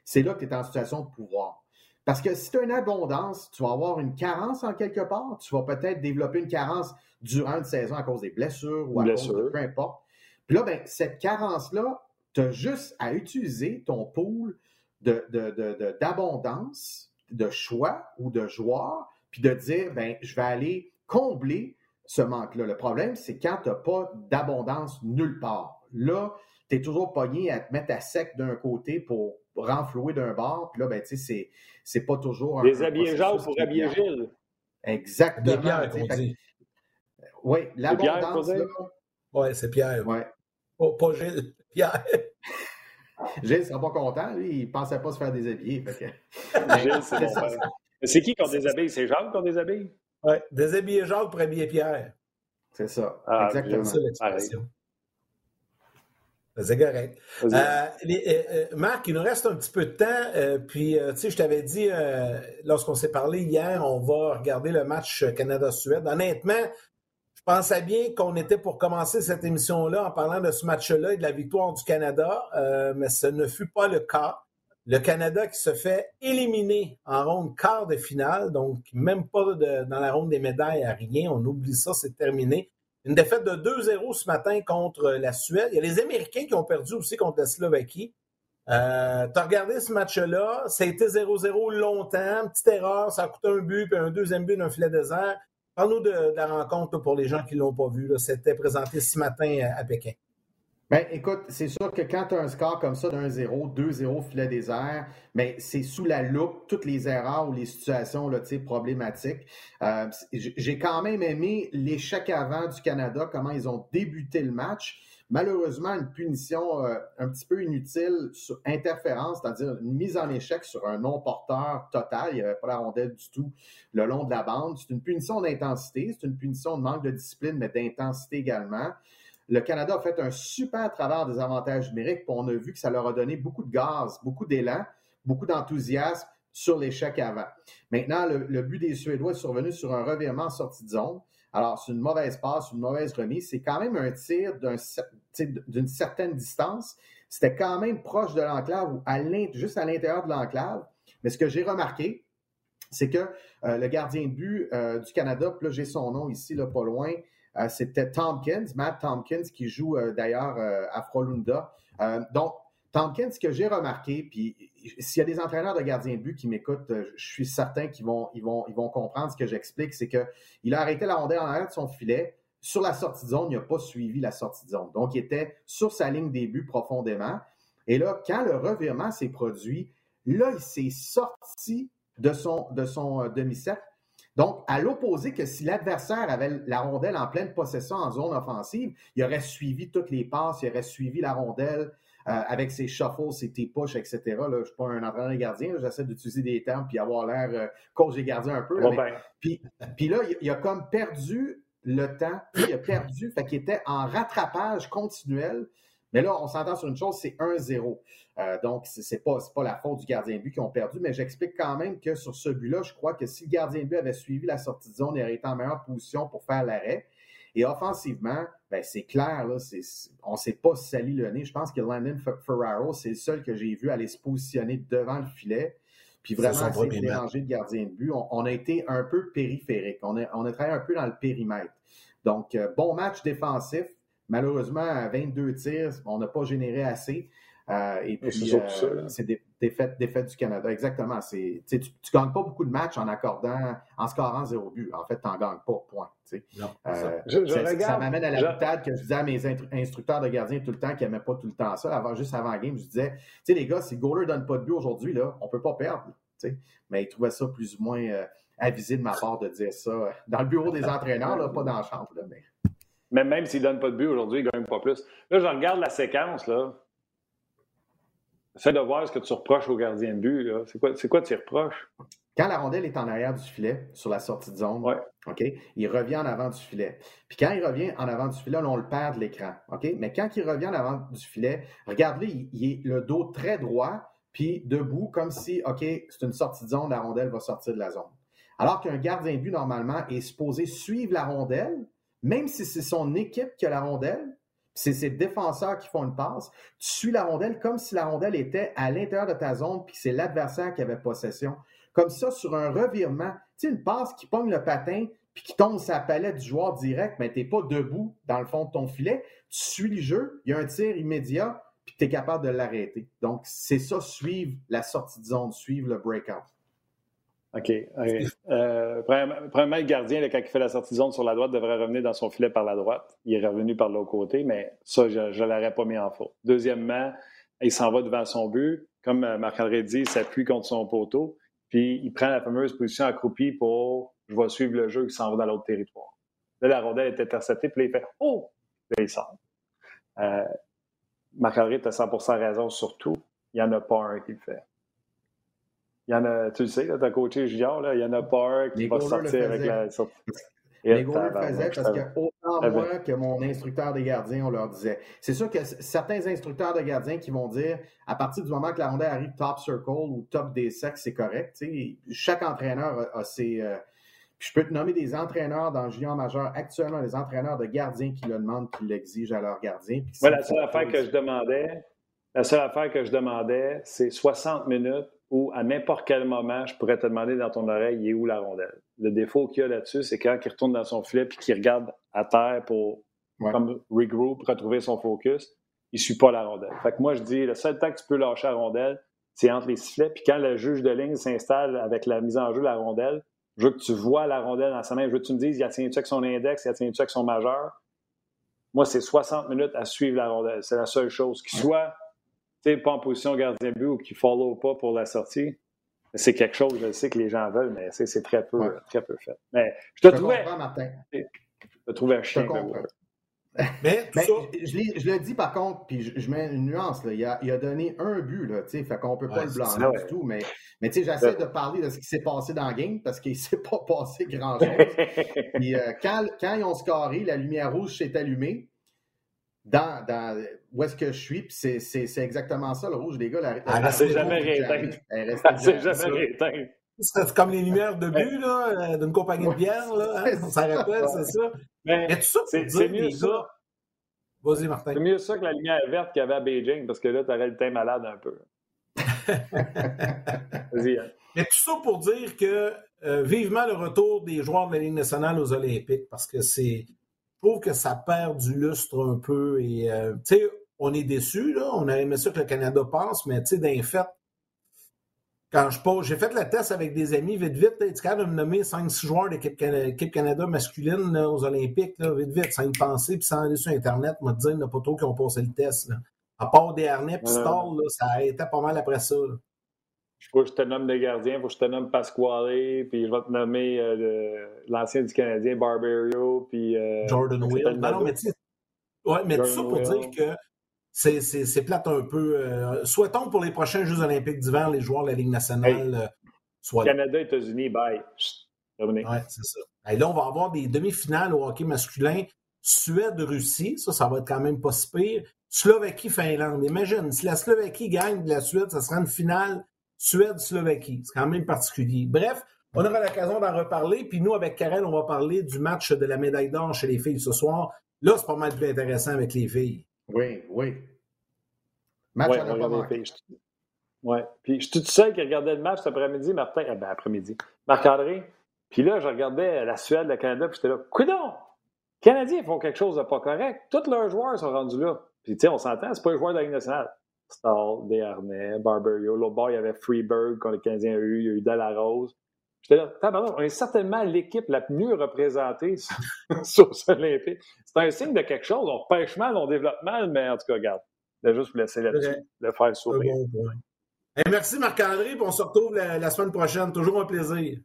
c'est là que tu es en situation de pouvoir. Parce que si tu as une abondance, tu vas avoir une carence en quelque part. Tu vas peut-être développer une carence durant une saison à cause des blessures ou à cause de peu importe. Puis là, ben, cette carence-là, tu as juste à utiliser ton pool d'abondance, de, de, de, choix ou de joueurs, puis de dire, ben, je vais aller combler ce manque-là. Le problème, c'est quand tu n'as pas d'abondance nulle part. Là, tu es toujours pogné à te mettre à sec d'un côté pour renflouer d'un bord. Puis là, ben, tu sais, c'est pas toujours un. Des habillés Jacques pour habiller Gilles. Exactement. Oui, l'abondance. Oui, c'est Pierre. Ouais. Oh, pas Gilles, Pierre. Gilles ne sera pas content, lui, il ne pensait pas se faire déshabiller. Que... Gilles, c'est bon C'est qui qui a déshabille? C'est Jacques qui a déshabille? Oui, déshabiller Jacques pour habiller Pierre. C'est ça, ah, exactement. C'est l'expression. C'est correct. Euh, euh, euh, Marc, il nous reste un petit peu de temps. puis, tu sais, je t'avais dit, lorsqu'on s'est parlé hier, on va regarder le match Canada-Suède. Honnêtement, pensais bien qu'on était pour commencer cette émission-là en parlant de ce match-là et de la victoire du Canada, mais ce ne fut pas le cas. Le Canada qui se fait éliminer en ronde quart de finale, donc même pas dans la ronde des médailles à rien. On oublie ça, c'est terminé. Une défaite de 2-0 ce matin contre la Suède. Il y a les Américains qui ont perdu aussi contre la Slovaquie. Euh, tu as regardé ce match-là, ça a été 0-0 longtemps, petite erreur, ça a coûté un but, puis un deuxième but d'un filet désert. Parle-nous de, la rencontre pour les gens qui ne l'ont pas vu. C'était présenté ce matin à Pékin. Ben, écoute, c'est sûr que quand tu as un score comme ça d'un 0, 2-0 filet désert, mais ben, c'est sous la loupe toutes les erreurs ou les situations problématiques. Euh, J'ai quand même aimé l'échec avant du Canada, comment ils ont débuté le match. Malheureusement, une punition euh, un petit peu inutile sur interférence, c'est-à-dire une mise en échec sur un non-porteur total. Il n'y avait pas la rondelle du tout le long de la bande. C'est une punition d'intensité, c'est une punition de manque de discipline, mais d'intensité également. Le Canada a fait un super travail des avantages numériques, puis on a vu que ça leur a donné beaucoup de gaz, beaucoup d'élan, beaucoup d'enthousiasme sur l'échec avant. Maintenant, le, but des Suédois est survenu sur un revirement en sortie de zone. Alors, c'est une mauvaise passe, une mauvaise remise. C'est quand même un tir d'une certaine distance. C'était quand même proche de l'enclave ou à juste à l'intérieur de l'enclave. Mais ce que j'ai remarqué, c'est que euh, le gardien de but euh, du Canada, puis là j'ai son nom ici, là, pas loin, euh, c'était Tompkins, Matt Tompkins, qui joue d'ailleurs à Frolunda. donc, Tompkins, ce que j'ai remarqué, puis s'il y a des entraîneurs de gardiens de but qui m'écoutent, je suis certain qu'ils vont, comprendre ce que j'explique, c'est qu'il a arrêté la rondelle en arrière de son filet. Sur la sortie de zone, il n'a pas suivi la sortie de zone. Donc, il était sur sa ligne des buts profondément. Et là, quand le revirement s'est produit, là, il s'est sorti de son, de son demi-cercle donc, à l'opposé que si l'adversaire avait la rondelle en pleine possession en zone offensive, il aurait suivi toutes les passes, il aurait suivi la rondelle euh, avec ses shuffles, ses push, etc. Là, je ne suis pas un entraîneur gardien, j'essaie d'utiliser des termes puis avoir l'air euh, coach des gardiens un peu. puis, puis, là, il, a comme perdu le temps, il a perdu, fait qu'il était en rattrapage continuel. Mais là, on s'entend sur une chose, c'est 1-0. Euh, donc, ce n'est pas, pas la faute du gardien de but qui ont perdu, mais j'explique quand même que sur ce but-là, je crois que si le gardien de but avait suivi la sortie de zone, il aurait été en meilleure position pour faire l'arrêt. Et offensivement, ben, c'est clair, là, on ne s'est pas sali le nez. Je pense que Landon Ferraro, c'est le seul que j'ai vu aller se positionner devant le filet. Puis vraiment, c'est déranger le gardien de but. On, a été un peu périphérique. On a, on a travaillé un peu dans le périmètre. Donc, euh, bon match défensif. Malheureusement, à 22 tirs, on n'a pas généré assez. Euh, et puis, c'est des défaites, du Canada. Exactement. Tu ne gagnes pas beaucoup de matchs en accordant, en scorant zéro but. En fait, tu n'en gagnes pas, point. Euh, ça m'amène à la boutade que je disais à mes instructeurs de gardiens tout le temps qui n'aimaient pas tout le temps ça. Avant, juste avant la game, je disais, tu sais, les gars, si Goaler ne donne pas de but aujourd'hui, là, on ne peut pas perdre. Mais ils trouvaient ça plus ou moins euh, avisé de ma part de dire ça dans le bureau des entraîneurs, là, pas dans la chambre. mais... Mais même s'il ne donne pas de but aujourd'hui, il ne gagne pas plus. Là, je regarde la séquence. là. Fais de voir ce que tu reproches au gardien de but. C'est quoi, quoi tu reproches? Quand la rondelle est en arrière du filet, sur la sortie de zone, OK, il revient en avant du filet. Puis quand il revient en avant du filet, on le perd de l'écran. OK? Mais quand il revient en avant du filet, regarde-le, il, il, est le dos très droit, puis debout, comme si, OK, c'est une sortie de zone, la rondelle va sortir de la zone. Alors qu'un gardien de but, normalement, est supposé suivre la rondelle, même si c'est son équipe qui a la rondelle, c'est ces défenseurs qui font une passe. Tu suis la rondelle comme si la rondelle était à l'intérieur de ta zone, puis c'est l'adversaire qui avait possession. Comme ça, sur un revirement, tu sais, une passe qui pogne le patin, puis qui tombe sa palette du joueur direct, mais tu n'es pas debout dans le fond de ton filet. Tu suis le jeu, il y a un tir immédiat, puis tu es capable de l'arrêter. Donc, c'est ça, suivre la sortie de zone, suivre le breakout. OK. Euh, premièrement, le gardien, quand il fait la sortie zone sur la droite, devrait revenir dans son filet par la droite. Il est revenu par l'autre côté, mais ça, je ne l'aurais pas mis en faute. Deuxièmement, il s'en va devant son but. Comme euh, Marc-André dit, il s'appuie contre son poteau, puis il prend la fameuse position accroupie pour « je vais suivre le jeu qui s'en va dans l'autre territoire ». Là, la rondelle est interceptée, puis là, il fait « oh ». Là, il sort. Euh, Marc-André, tu as 100 raison sur tout. Il n'y en a pas un qui le fait. Il y en a, tu le sais, tu as coaché junior, là, il y en a pas un qui va sortir avec la. Les gars le faisaient parce que autant moi que mon instructeur des gardiens, on leur disait. C'est sûr que certains instructeurs de gardiens qui vont dire à partir du moment que la rondelle arrive top circle ou top des sexes, c'est correct. Chaque entraîneur a, ses. Euh, je peux te nommer des entraîneurs dans le junior majeur actuellement, des entraîneurs de gardiens qui le demandent, qui l'exigent à leurs gardiens. Voilà, la seule affaire que je demandais, la seule affaire que je demandais, c'est 60 minutes où à n'importe quel moment, je pourrais te demander dans ton oreille, il est où la rondelle? Le défaut qu'il y a là-dessus, c'est quand il retourne dans son filet puis qu'il regarde à terre pour comme regroup, retrouver son focus, il ne suit pas la rondelle. Fait que moi, je dis, le seul temps que tu peux lâcher la rondelle, c'est entre les sifflets. Puis quand le juge de ligne s'installe avec la mise en jeu de la rondelle, je veux que tu vois la rondelle dans sa main. Je veux que tu me dises, il a tient-tu avec son index, il a tient-tu avec son majeur? Moi, c'est 60 minutes à suivre la rondelle. C'est la seule chose. Qu'il soit pas en position gardien but ou qui ne follow pas pour la sortie, c'est quelque chose, je sais que les gens veulent, mais c'est très peu, très peu fait. Mais je te trouvais. Martin. Je te trouvais un chien. Mais, mais je, je, le dis par contre, puis je, mets une nuance, là. Il, a, il, a, donné un but, là, fait qu'on ne peut pas le blâmer du tout, mais, mais j'essaie de parler de ce qui s'est passé dans le game parce qu'il ne s'est pas passé grand-chose. euh, quand, quand, ils ont scoré, la lumière rouge s'est allumée dans, dans, où est-ce que je suis, puis c'est exactement ça, le rouge, les gars. La, elle s'est jamais rééteinte. Elle s'est jamais rééteinte. C'est comme les lumières de but là, euh, d'une compagnie de bière, là, hein? on s'en rappelle, c'est ça. Mais, tout ça c'est mieux ça. Vas-y, Martin. C'est mieux ça que la lumière verte qu'il y avait à Beijing, parce que là, tu aurais le teint malade un peu. Vas-y. Hein. Mais tout ça pour dire que euh, vivement le retour des joueurs de la Ligue nationale aux Olympiques, parce que c'est trouve que ça perd du lustre un peu. Et, euh, tu sais, on est déçus, là. On a aimé ça que le Canada passe, mais, tu sais, d'un fait, quand je pose, j'ai fait le test avec des amis, vite, vite, tu capable de me nommer 5-6 joueurs d'équipe Canada masculine aux Olympiques, là, vite, vite, sans y penser, puis sans aller sur Internet, me dire, il n'y a pas trop qui ont passé le test. Là. À part des harnais puis là, ça a été pas mal après ça. Faut que je te nomme des gardiens, il faut que je te nomme Pasquale, puis je vais te nommer euh, l'ancien du Canadien, Barbario, puis. Euh, Jordan Will. Non, non, mais tu ouais, mais tout ça pour dire que c'est plate un peu. Euh, souhaitons pour les prochains Jeux Olympiques d'hiver, les joueurs de la Ligue nationale soient. Canada, États-Unis, bye. Oui, c'est ça. Et là, on va avoir des demi-finales au hockey masculin. Suède-Russie, ça, ça va être quand même pas si pire. Slovaquie-Finlande. Imagine, si la Slovaquie gagne de la Suède, ça sera une finale Suède-Slovaquie. C'est quand même particulier. Bref, on aura l'occasion d'en reparler. Puis nous, avec Karen, on va parler du match de la médaille d'or chez les filles ce soir. Là, c'est pas mal plus intéressant avec les filles. Oui, oui. Match ouais, à Oui. Puis je suis tout seul qui regardait le match cet après-midi, Martin. Ben, après-midi. Marc-André. Puis là, je regardais la Suède, le Canada, puis j'étais là. Coudon! Les Canadiens font quelque chose de pas correct. Tous leurs joueurs sont rendus là. Puis, tu sais, on s'entend, c'est pas les joueurs de la Ligue nationale. Stall, Desharnais, Barberio. L'autre bord, il y avait Freeberg, quand les Canadiens ont eu. Il y a eu Delarose. J'étais là, on est certainement l'équipe la mieux représentée sur ce Olympique. C'est un signe de quelque chose. On pêche mal, on développe mal, mais en tout cas, regarde. Je vais juste vous laisser là-dessus, le faire sourire. merci Marc-André, on se retrouve la, semaine prochaine. Toujours un plaisir.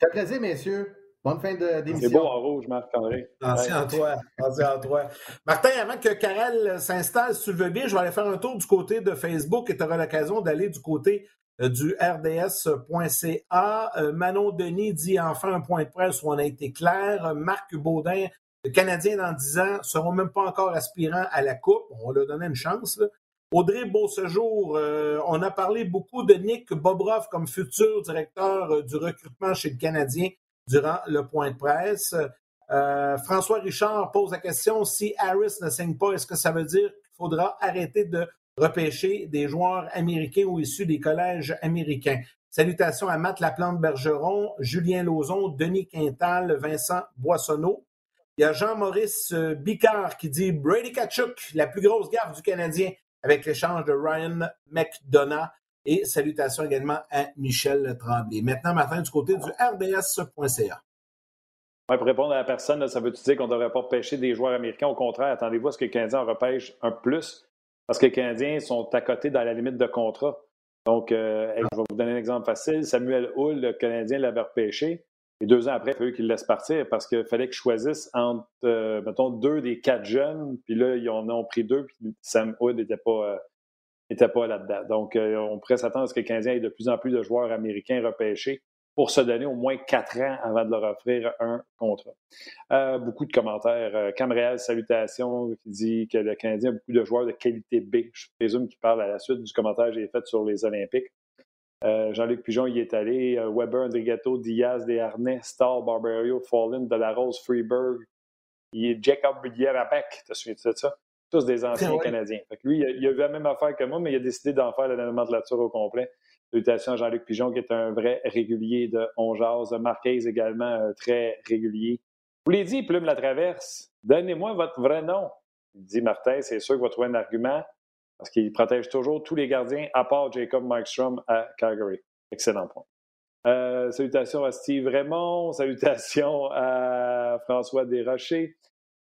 Ça fait plaisir, messieurs. Bonne fin d'émission. C'est beau en rouge, Marc-André. Merci à toi. Merci à toi. Martin, avant que Karel s'installe, si tu le veux bien, je vais aller faire un tour du côté de Facebook et tu auras l'occasion d'aller du côté euh, du rds.ca. Euh, Manon Denis dit enfin un point de presse où on a été clair. Marc Baudin, le Canadien dans 10 ans, ne seront même pas encore aspirants à la Coupe. On leur donner une chance. Audrey Beausejour, euh, on a parlé beaucoup de Nick Bobrov comme futur directeur du recrutement chez le Canadien durant le point de presse. François Richard pose la question si Harris ne signe pas, est-ce que ça veut dire qu'il faudra arrêter de repêcher des joueurs américains ou issus des collèges américains? Salutations à Matt Laplante-Bergeron, Julien Lauzon, Denis Quintal, Vincent Boissonneau. Il y a Jean-Maurice euh, Bicard qui dit Brady Kachuk, la plus grosse gaffe du Canadien avec l'échange de Ryan McDonough. Et salutations également à Michel Tremblay. Maintenant, Martin, du côté du RDS.ca. pour répondre à la personne, ça veut dire qu'on ne devrait pas pêcher des joueurs américains? Au contraire, attendez-vous à ce que les Canadiens en repêchent un plus, parce que les Canadiens sont à côté dans la limite de contrat. Donc, euh, je vais vous donner un exemple facile. Samuel Hull, le Canadien, l'avait repêché. Et deux ans après, il fallait qu'il le laisse partir parce qu'il fallait qu'il choisisse entre, euh, mettons, deux des quatre jeunes. Puis là, ils en ont pris deux, puis Sam Hood n'était pas, euh, pas là-dedans. Donc, on pourrait s'attendre à ce que le Canadien ait de plus en plus de joueurs américains repêchés pour se donner au moins quatre ans avant de leur offrir un contrat. Euh, beaucoup de commentaires. Euh, Camréal, salutations, qui dit que le Canadien a beaucoup de joueurs de qualité B. Je présume qu'il parle à la suite du commentaire que j'ai fait sur les Olympiques. Euh, Jean-Luc Pigeon y est allé. Weber, Andrigato, Diaz, Desharnais, Stahl, Barbario, Fallen, Delarose, Freeberg. Il est Jacob. Tu te souviens de ça? Tous des anciens Canadiens. lui, il a, eu la même affaire que moi, mais il a décidé d'en faire la nomenclature au complet. Salutations à Jean-Luc Pigeon, qui est un vrai régulier de On Marquez également, très régulier. Vous l'avez dit, Plume la traverse. Donnez-moi votre vrai nom. Il dit Martin, c'est sûr qu'il va trouver un argument parce qu'il protège toujours tous les gardiens à part Jacob Markstrom à Calgary. Excellent point. Euh, salutations à Steve Raymond. Salutations à François Desrochers.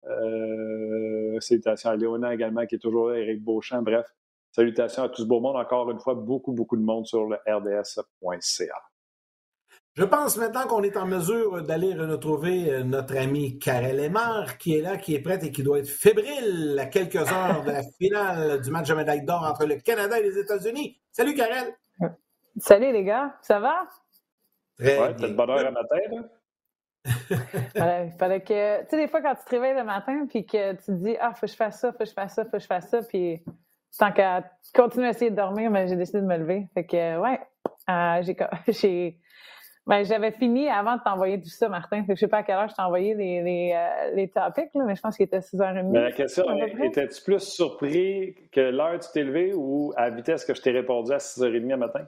Euh, salutations à Léona également, qui est toujours là, Éric Beauchamp. Bref, Salutations à tout ce beau monde. Encore une fois, beaucoup, beaucoup de monde sur le rds.ca. Je pense maintenant qu'on est en mesure d'aller retrouver euh, notre ami Karel Lemar, qui est là, qui est prêt et qui doit être fébrile à quelques heures de la finale du match de médaille d'or entre le Canada et les États-Unis. Salut Karel! Salut les gars, ça va? Très ouais, bien. bonne heure à matin, là? il fallait que. Tu sais, des fois, quand tu te réveilles le matin puis que tu te dis Ah, faut que je fasse ça, faut que je fasse ça, faut que je fasse ça, puis tant qu'à continuer à essayer de dormir, mais j'ai décidé de me lever. Fait que, ouais, euh, j'ai, ben, j'avais fini avant de t'envoyer tout ça, Martin. Fait que je sais pas à quelle heure je t'ai envoyé les, les, euh, les topics, là, mais je pense qu'il était 6h30. Mais la question, étais-tu plus surpris que l'heure tu t'es levé ou à la vitesse que je t'ai répondu à 6h30 le matin?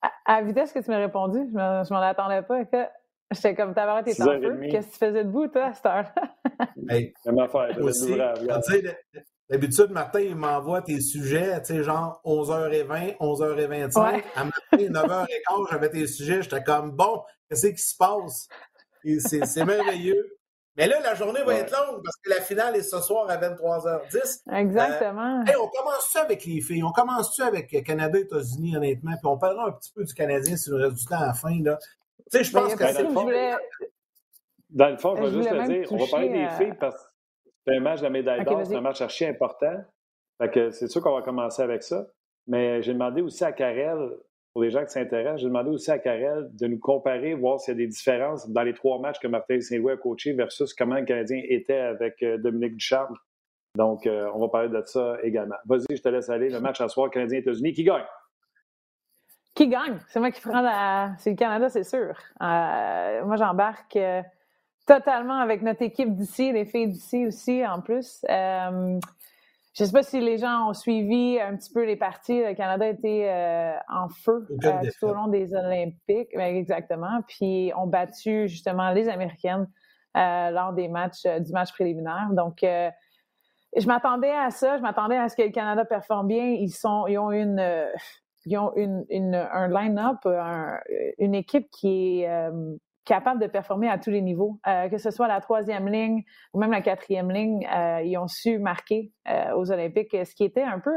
À, la vitesse que tu m'as répondu, je m'en attendais pas. J'étais comme, t'avais tes en feu. Qu'est-ce que tu faisais debout, toi, à cette heure-là? hey, Même affaire. Aussi, D'habitude, Martin, il m'envoie tes sujets, tu sais, genre 11h20, 11h25. À matin, 9h15, j'avais tes sujets. J'étais comme, bon, qu'est-ce qui se passe? C'est merveilleux. Mais là, la journée va être longue parce que la finale est ce soir à 23h10. Exactement. Euh, on commence-tu avec les filles? On commence-tu avec Canada-États-Unis, honnêtement? Puis on parlera un petit peu du Canadien si nous reste du temps à la fin. Là. Tu sais, je pense que c'est... Dans le fond, je vais juste te dire, on va parler des filles parce que c'est un match de la médaille d'or, c'est un match archi important. Fait que c'est sûr qu'on va commencer avec ça. Mais j'ai demandé aussi à Karel, pour les gens qui s'intéressent, j'ai demandé aussi à Karel de nous comparer, voir s'il y a des différences dans les trois matchs que Martin Saint-Louis a coaché versus comment le Canadien était avec euh, Dominique Ducharme. Donc, euh, on va parler de ça également. Vas-y, je te laisse aller. Le match à soir, Canadien-États-Unis, qui gagne? Qui gagne? C'est moi qui prends la... C'est le Canada, c'est sûr. Euh, moi, j'embarque totalement avec notre équipe d'ici, les filles d'ici aussi, en plus. Euh, je ne sais pas si les gens ont suivi un petit peu les parties. Le Canada était euh, en feu euh, tout au long des Olympiques, exactement. Puis ont battu justement les Américaines lors des matchs du match préliminaire. Donc je m'attendais à ça. Je m'attendais à ce que le Canada performe bien. Ils sont, ils ont une ils ont une, un line-up, une équipe qui est capables de performer à tous les niveaux, euh, que ce soit la troisième ligne ou même la quatrième ligne, euh, ils ont su marquer euh, aux Olympiques, ce qui était un peu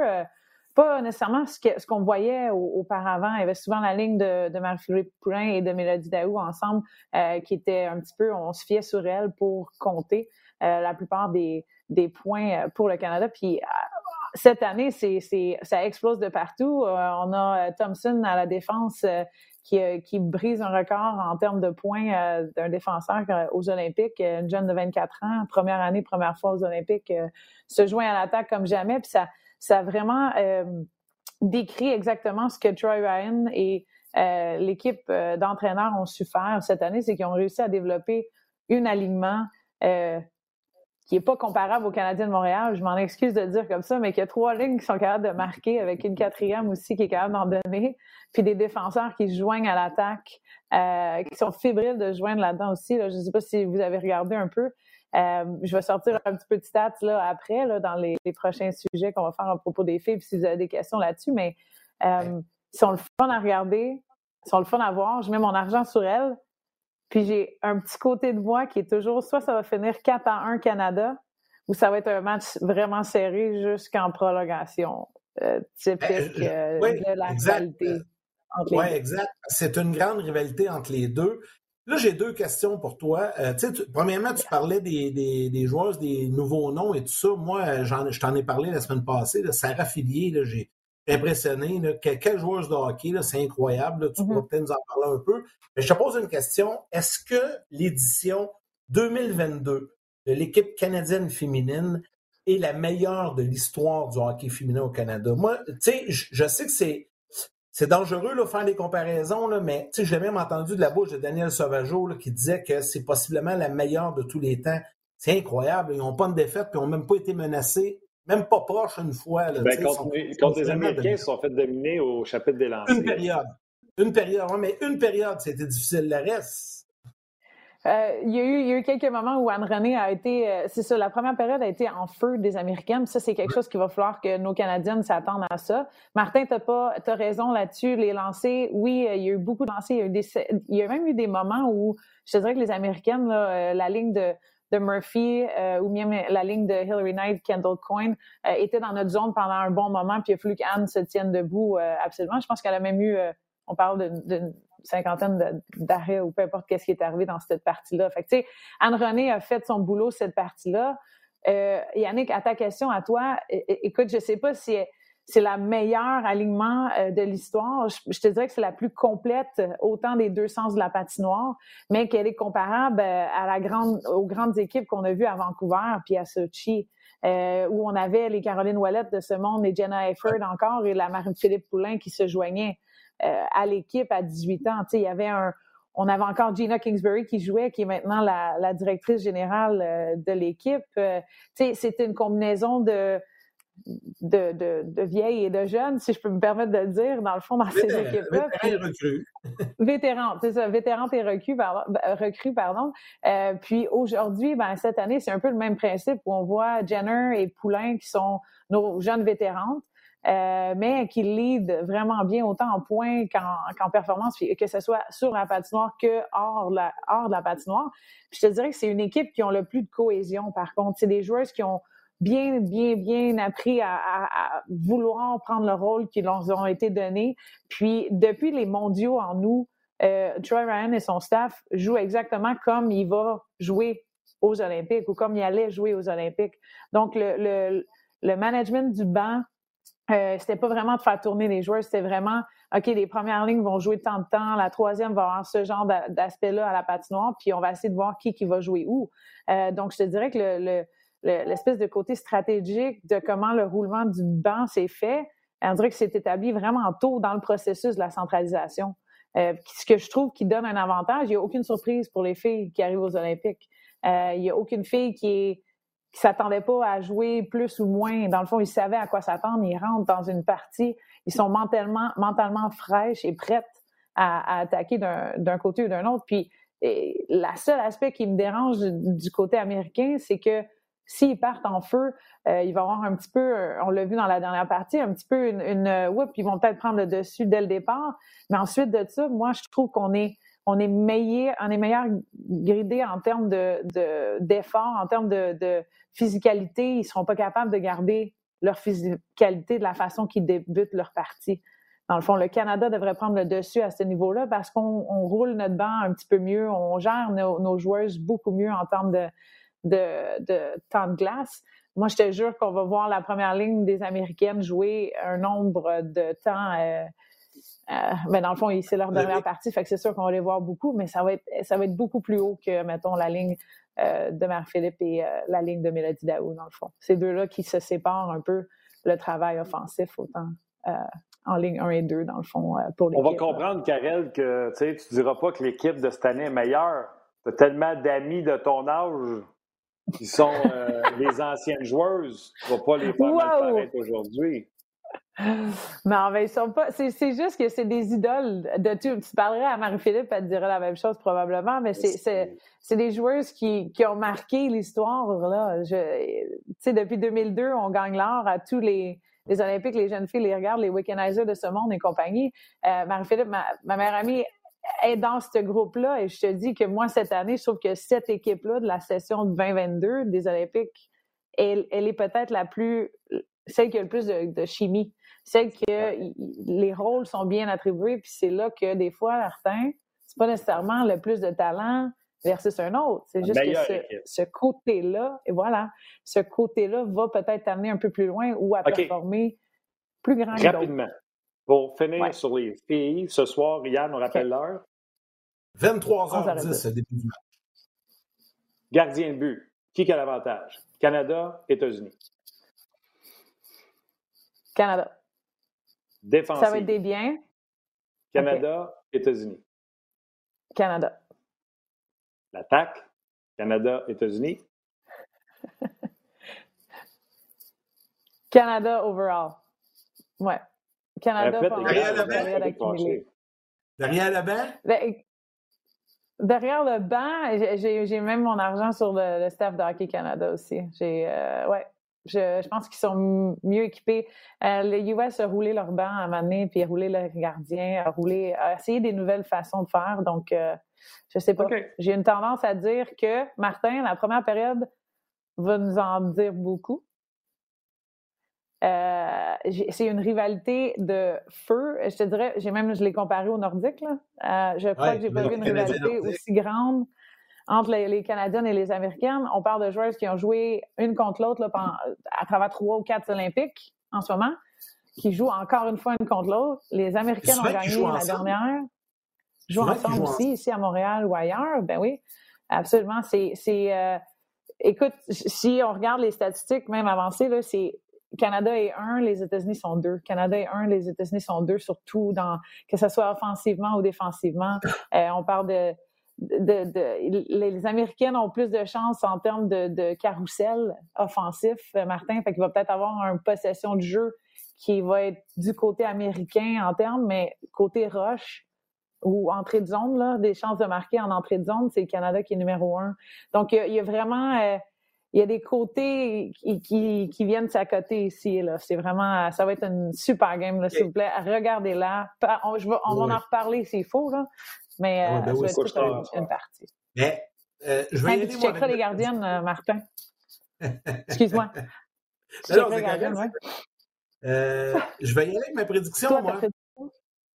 pas nécessairement ce qu'on voyait auparavant. Il y avait souvent la ligne de, de Marie-Philippe Poulain et de Mélodie Daou ensemble, qui était un petit peu, on se fiait sur elle pour compter la plupart des, des points pour le Canada. Puis cette année, c'est, ça explose de partout. on a Thompson à la défense euh, qui, brise un record en termes de points euh, d'un défenseur euh, aux Olympiques. Une jeune de 24 ans, première année, première fois aux Olympiques, se joint à l'attaque comme jamais. Puis ça, ça vraiment décrit exactement ce que Troy Ryan et l'équipe d'entraîneurs ont su faire cette année, c'est qu'ils ont réussi à développer un alignement qui n'est pas comparable au Canadien de Montréal, je m'en excuse de dire comme ça, mais qu'il y a trois lignes qui sont capables de marquer, avec une quatrième aussi qui est capable d'en donner, puis des défenseurs qui se joignent à l'attaque, euh, qui sont fébriles de joindre là-dedans aussi. Je ne sais pas si vous avez regardé un peu. Euh, je vais sortir un petit peu de stats là, après, là, dans les, prochains sujets qu'on va faire à propos des filles, puis si vous avez des questions là-dessus, mais euh, ils sont le fun à regarder, ils sont le fun à voir. Je mets mon argent sur elles, puis j'ai un petit côté de moi qui est toujours, soit ça va finir 4 à 1 Canada, ou ça va être un match vraiment serré jusqu'en prolongation, euh, typique ben, euh, de la rivalité. Oui, exact. C'est une grande rivalité entre les deux. Là, j'ai deux questions pour toi. Euh, premièrement, tu parlais des, des, des, joueuses, des nouveaux noms et tout ça. Moi, je t'en ai parlé la semaine passée. Là, Sarah Filier, j'ai impressionné. Là. Quelle joueuse de hockey, c'est incroyable. Tu mm-hmm. pourrais peut-être nous en parler un peu. Mais je te pose une question. Est-ce que l'édition 2022 de l'équipe canadienne féminine est la meilleure de l'histoire du hockey féminin au Canada? Moi, tu sais, je sais que c'est c'est dangereux de faire des comparaisons, là, mais j'ai même entendu de la bouche de Daniel Sauvageau qui disait que c'est possiblement la meilleure de tous les temps. C'est incroyable. Ils n'ont pas de défaite, puis ils n'ont même pas été menacés même pas proche une fois. Là, ben, contre, les Américains, ils se sont fait dominer au chapitre des lancers. Une période. Une période, mais une période, c'était difficile. Le reste. Euh, il, y a eu, il, y a eu, quelques moments où Anne-Renée a été, euh, c'est ça, la première période a été en feu des Américaines. Ça, c'est quelque chose qu'il va falloir que nos Canadiennes s'attendent à ça. Martin, tu as, raison là-dessus. Les lancers, oui, euh, il y a eu beaucoup de lancers. Il y a, eu des, il y a même eu des moments où je te dirais que les Américaines, là, la ligne de, de Murphy euh, ou même la ligne de Hillary Knight, Kendall Coyne, euh, était dans notre zone pendant un bon moment, puis il a fallu qu'Anne se tienne debout euh, absolument. Je pense qu'elle a même eu, on parle d'une cinquantaine d'arrêts ou peu importe qu'est-ce qui est arrivé dans cette partie-là. Fait tu sais, Anne-Renée a fait son boulot cette partie-là. Yannick, à ta question, à toi, écoute, je sais pas si c'est la meilleure alignement euh, de l'histoire. Je, te dirais que c'est la plus complète, euh, autant des deux sens de la patinoire, mais qu'elle est comparable euh, à la grande, aux grandes équipes qu'on a vues à Vancouver puis à Sochi, où on avait les Caroline Wallet de ce monde, les Jenna Efford encore et la Marie-Philippe Poulain qui se joignaient à l'équipe à 18 ans. Tu sais, il y avait un, on avait encore Gina Kingsbury qui jouait, qui est maintenant la, la directrice générale de l'équipe. tu sais, c'était une combinaison de de, de, de, vieilles et de jeunes, si je peux me permettre de le dire, dans le fond, dans ces équipes-là. Vétérans et recrues. vétérans, c'est ça, vétérantes et recrues, pardon. Ben, recrues, pardon. Euh, puis aujourd'hui, ben, cette année, c'est un peu le même principe où on voit Jenner et Poulain qui sont nos jeunes vétérantes. Euh, mais qui lead vraiment bien autant en points qu'en performance, que ce soit sur la patinoire que hors, la, hors de la patinoire. Puis je te dirais que c'est une équipe qui ont le plus de cohésion, par contre. C'est des joueurs qui ont bien, bien, bien appris à, vouloir prendre le rôle qui leur ont été donnés. Puis, depuis les mondiaux en nous, euh, Troy Ryan et son staff jouent exactement comme il va jouer aux Olympiques ou comme il allait jouer aux Olympiques. Donc, le, le, le management du banc, euh, c'était pas vraiment de faire tourner les joueurs, c'était vraiment, OK, les premières lignes vont jouer tant de temps, la troisième va avoir ce genre d'aspect-là à la patinoire, puis on va essayer de voir qui, qui va jouer où. Euh, donc, je te dirais que le, l'espèce de côté stratégique de comment le roulement du banc s'est fait, on dirait que c'est établi vraiment tôt dans le processus de la centralisation. Euh, ce que je trouve qui donne un avantage, il n'y a aucune surprise pour les filles qui arrivent aux Olympiques. Euh, il n'y a aucune fille qui est s'attendait pas à jouer plus ou moins. Dans le fond, ils savaient à quoi s'attendre. Ils rentrent dans une partie. Ils sont mentalement, mentalement fraîches et prêtes à, attaquer d'un côté ou d'un autre. Puis, et, la seule aspect qui me dérange du côté américain, c'est que s'ils partent en feu, euh, il va y avoir un petit peu, euh, on l'a vu dans la dernière partie, un petit peu une, une euh, ils vont peut-être prendre le dessus dès le départ. Mais ensuite de ça, moi, je trouve qu'on est, on est meilleur, on est meilleur gridé en termes de, d'effort, en termes de, de physicalité. Ils seront pas capables de garder leur physicalité de la façon qu'ils débutent leur partie. Dans le fond, le Canada devrait prendre le dessus à ce niveau-là parce qu'on roule notre banc un petit peu mieux, on gère nos, nos joueuses beaucoup mieux en termes de, de, de temps de glace. Moi, je te jure qu'on va voir la première ligne des Américaines jouer un nombre de temps. Euh, euh, ben, dans le fond, c'est leur dernière partie, fait que c'est sûr qu'on va les voir beaucoup, mais ça va être ça va être beaucoup plus haut que, mettons, la ligne euh, de Marie-Philippe et la ligne de Mélodie Daou, dans le fond. Ces deux-là qui se séparent un peu le travail offensif autant en ligne 1 et 2, dans le fond, pour On va comprendre, Karel, que tu ne diras pas que l'équipe de cette année est meilleure. Tu as tellement d'amis de ton âge qui sont euh, les anciennes joueuses. Tu ne vas pas les faire mal paraître aujourd'hui. Non, mais ils sont pas. C'est, juste que c'est des idoles de tout. Tu parlerais à Marie-Philippe, elle te dirait la même chose probablement, mais c'est, des joueuses qui, qui ont marqué l'histoire. Là. tu sais, depuis 2002, on gagne l'or à tous les, les Olympiques, les jeunes filles les regardent, les Weekenizers de ce monde et compagnie. Euh, Marie-Philippe, ma, ma meilleure amie, est dans ce groupe-là. Et je te dis que moi, cette année, je trouve que cette équipe-là de la session de 2022 des Olympiques, elle, elle est peut-être la plus, celle qui a le plus de, chimie, celle que les rôles sont bien attribués, puis c'est là que des fois, Martin, c'est pas nécessairement le plus de talent versus un autre. C'est juste que ce, côté-là, et voilà, ce côté-là va peut-être t'amener un peu plus loin ou à performer plus grand Rapidement. Pour finir sur les filles, ce soir, Yann, on rappelle l'heure. 23h10, début du match. Gardien de but. Qui a l'avantage? Canada, États-Unis. Canada. Défensive. Ça va être des biens. Canada, États-Unis. Canada. L'attaque. Canada, États-Unis. Canada overall. Ouais. Canada derrière le banc. Derrière le banc? Derrière le banc, j'ai même mon argent sur le, staff de Hockey Canada aussi. J'ai, euh, ouais, je, pense qu'ils sont mieux équipés. Euh, les US a roulé leur banc à un puis a roulé leur gardien, a roulé, a essayé des nouvelles façons de faire. Donc, euh, je sais pas. J'ai une tendance à dire que Martin, la première période, va nous en dire beaucoup. Euh, c'est une rivalité de feu. Je te dirais, j'ai même, je l'ai comparé au Nordique. Là. Euh, je crois que j'ai pas vu une rivalité aussi grande entre les, Canadiennes et les Américaines. On parle de joueurs qui ont joué une contre l'autre à travers trois ou quatre Olympiques en ce moment, qui jouent encore une fois une contre l'autre. Les Américaines ont gagné la dernière. Jouent ensemble aussi, ici à Montréal ou ailleurs. Ben oui, absolument. C'est, euh, écoute, si on regarde les statistiques, même avancées, là, c'est Canada est un, les États-Unis sont deux. Canada est un, les États-Unis sont deux, surtout dans que ce soit offensivement ou défensivement. Euh, on parle de, de, de, les Américaines ont plus de chances en termes de, de carrousel offensif, euh, Martin. Fait qu'il va peut-être avoir une possession de jeu qui va être du côté américain en termes, mais côté roche ou entrée de zone, là, des chances de marquer en entrée de zone, c'est le Canada qui est numéro un. Donc, il y a, vraiment euh, il y a des côtés qui, qui, qui viennent de sa côté ici. Là. C'est vraiment, ça va être une super game, s'il vous plaît. Regardez-la. On, je on va en reparler s'il faut, là. mais euh, ben ça va être une, partie. Mais, euh, je vais tu checkeras les gardiennes, euh, Martin. Excuse-moi. Tu non, les gardiennes, ouais? euh, je vais y aller avec ma prédiction, moi.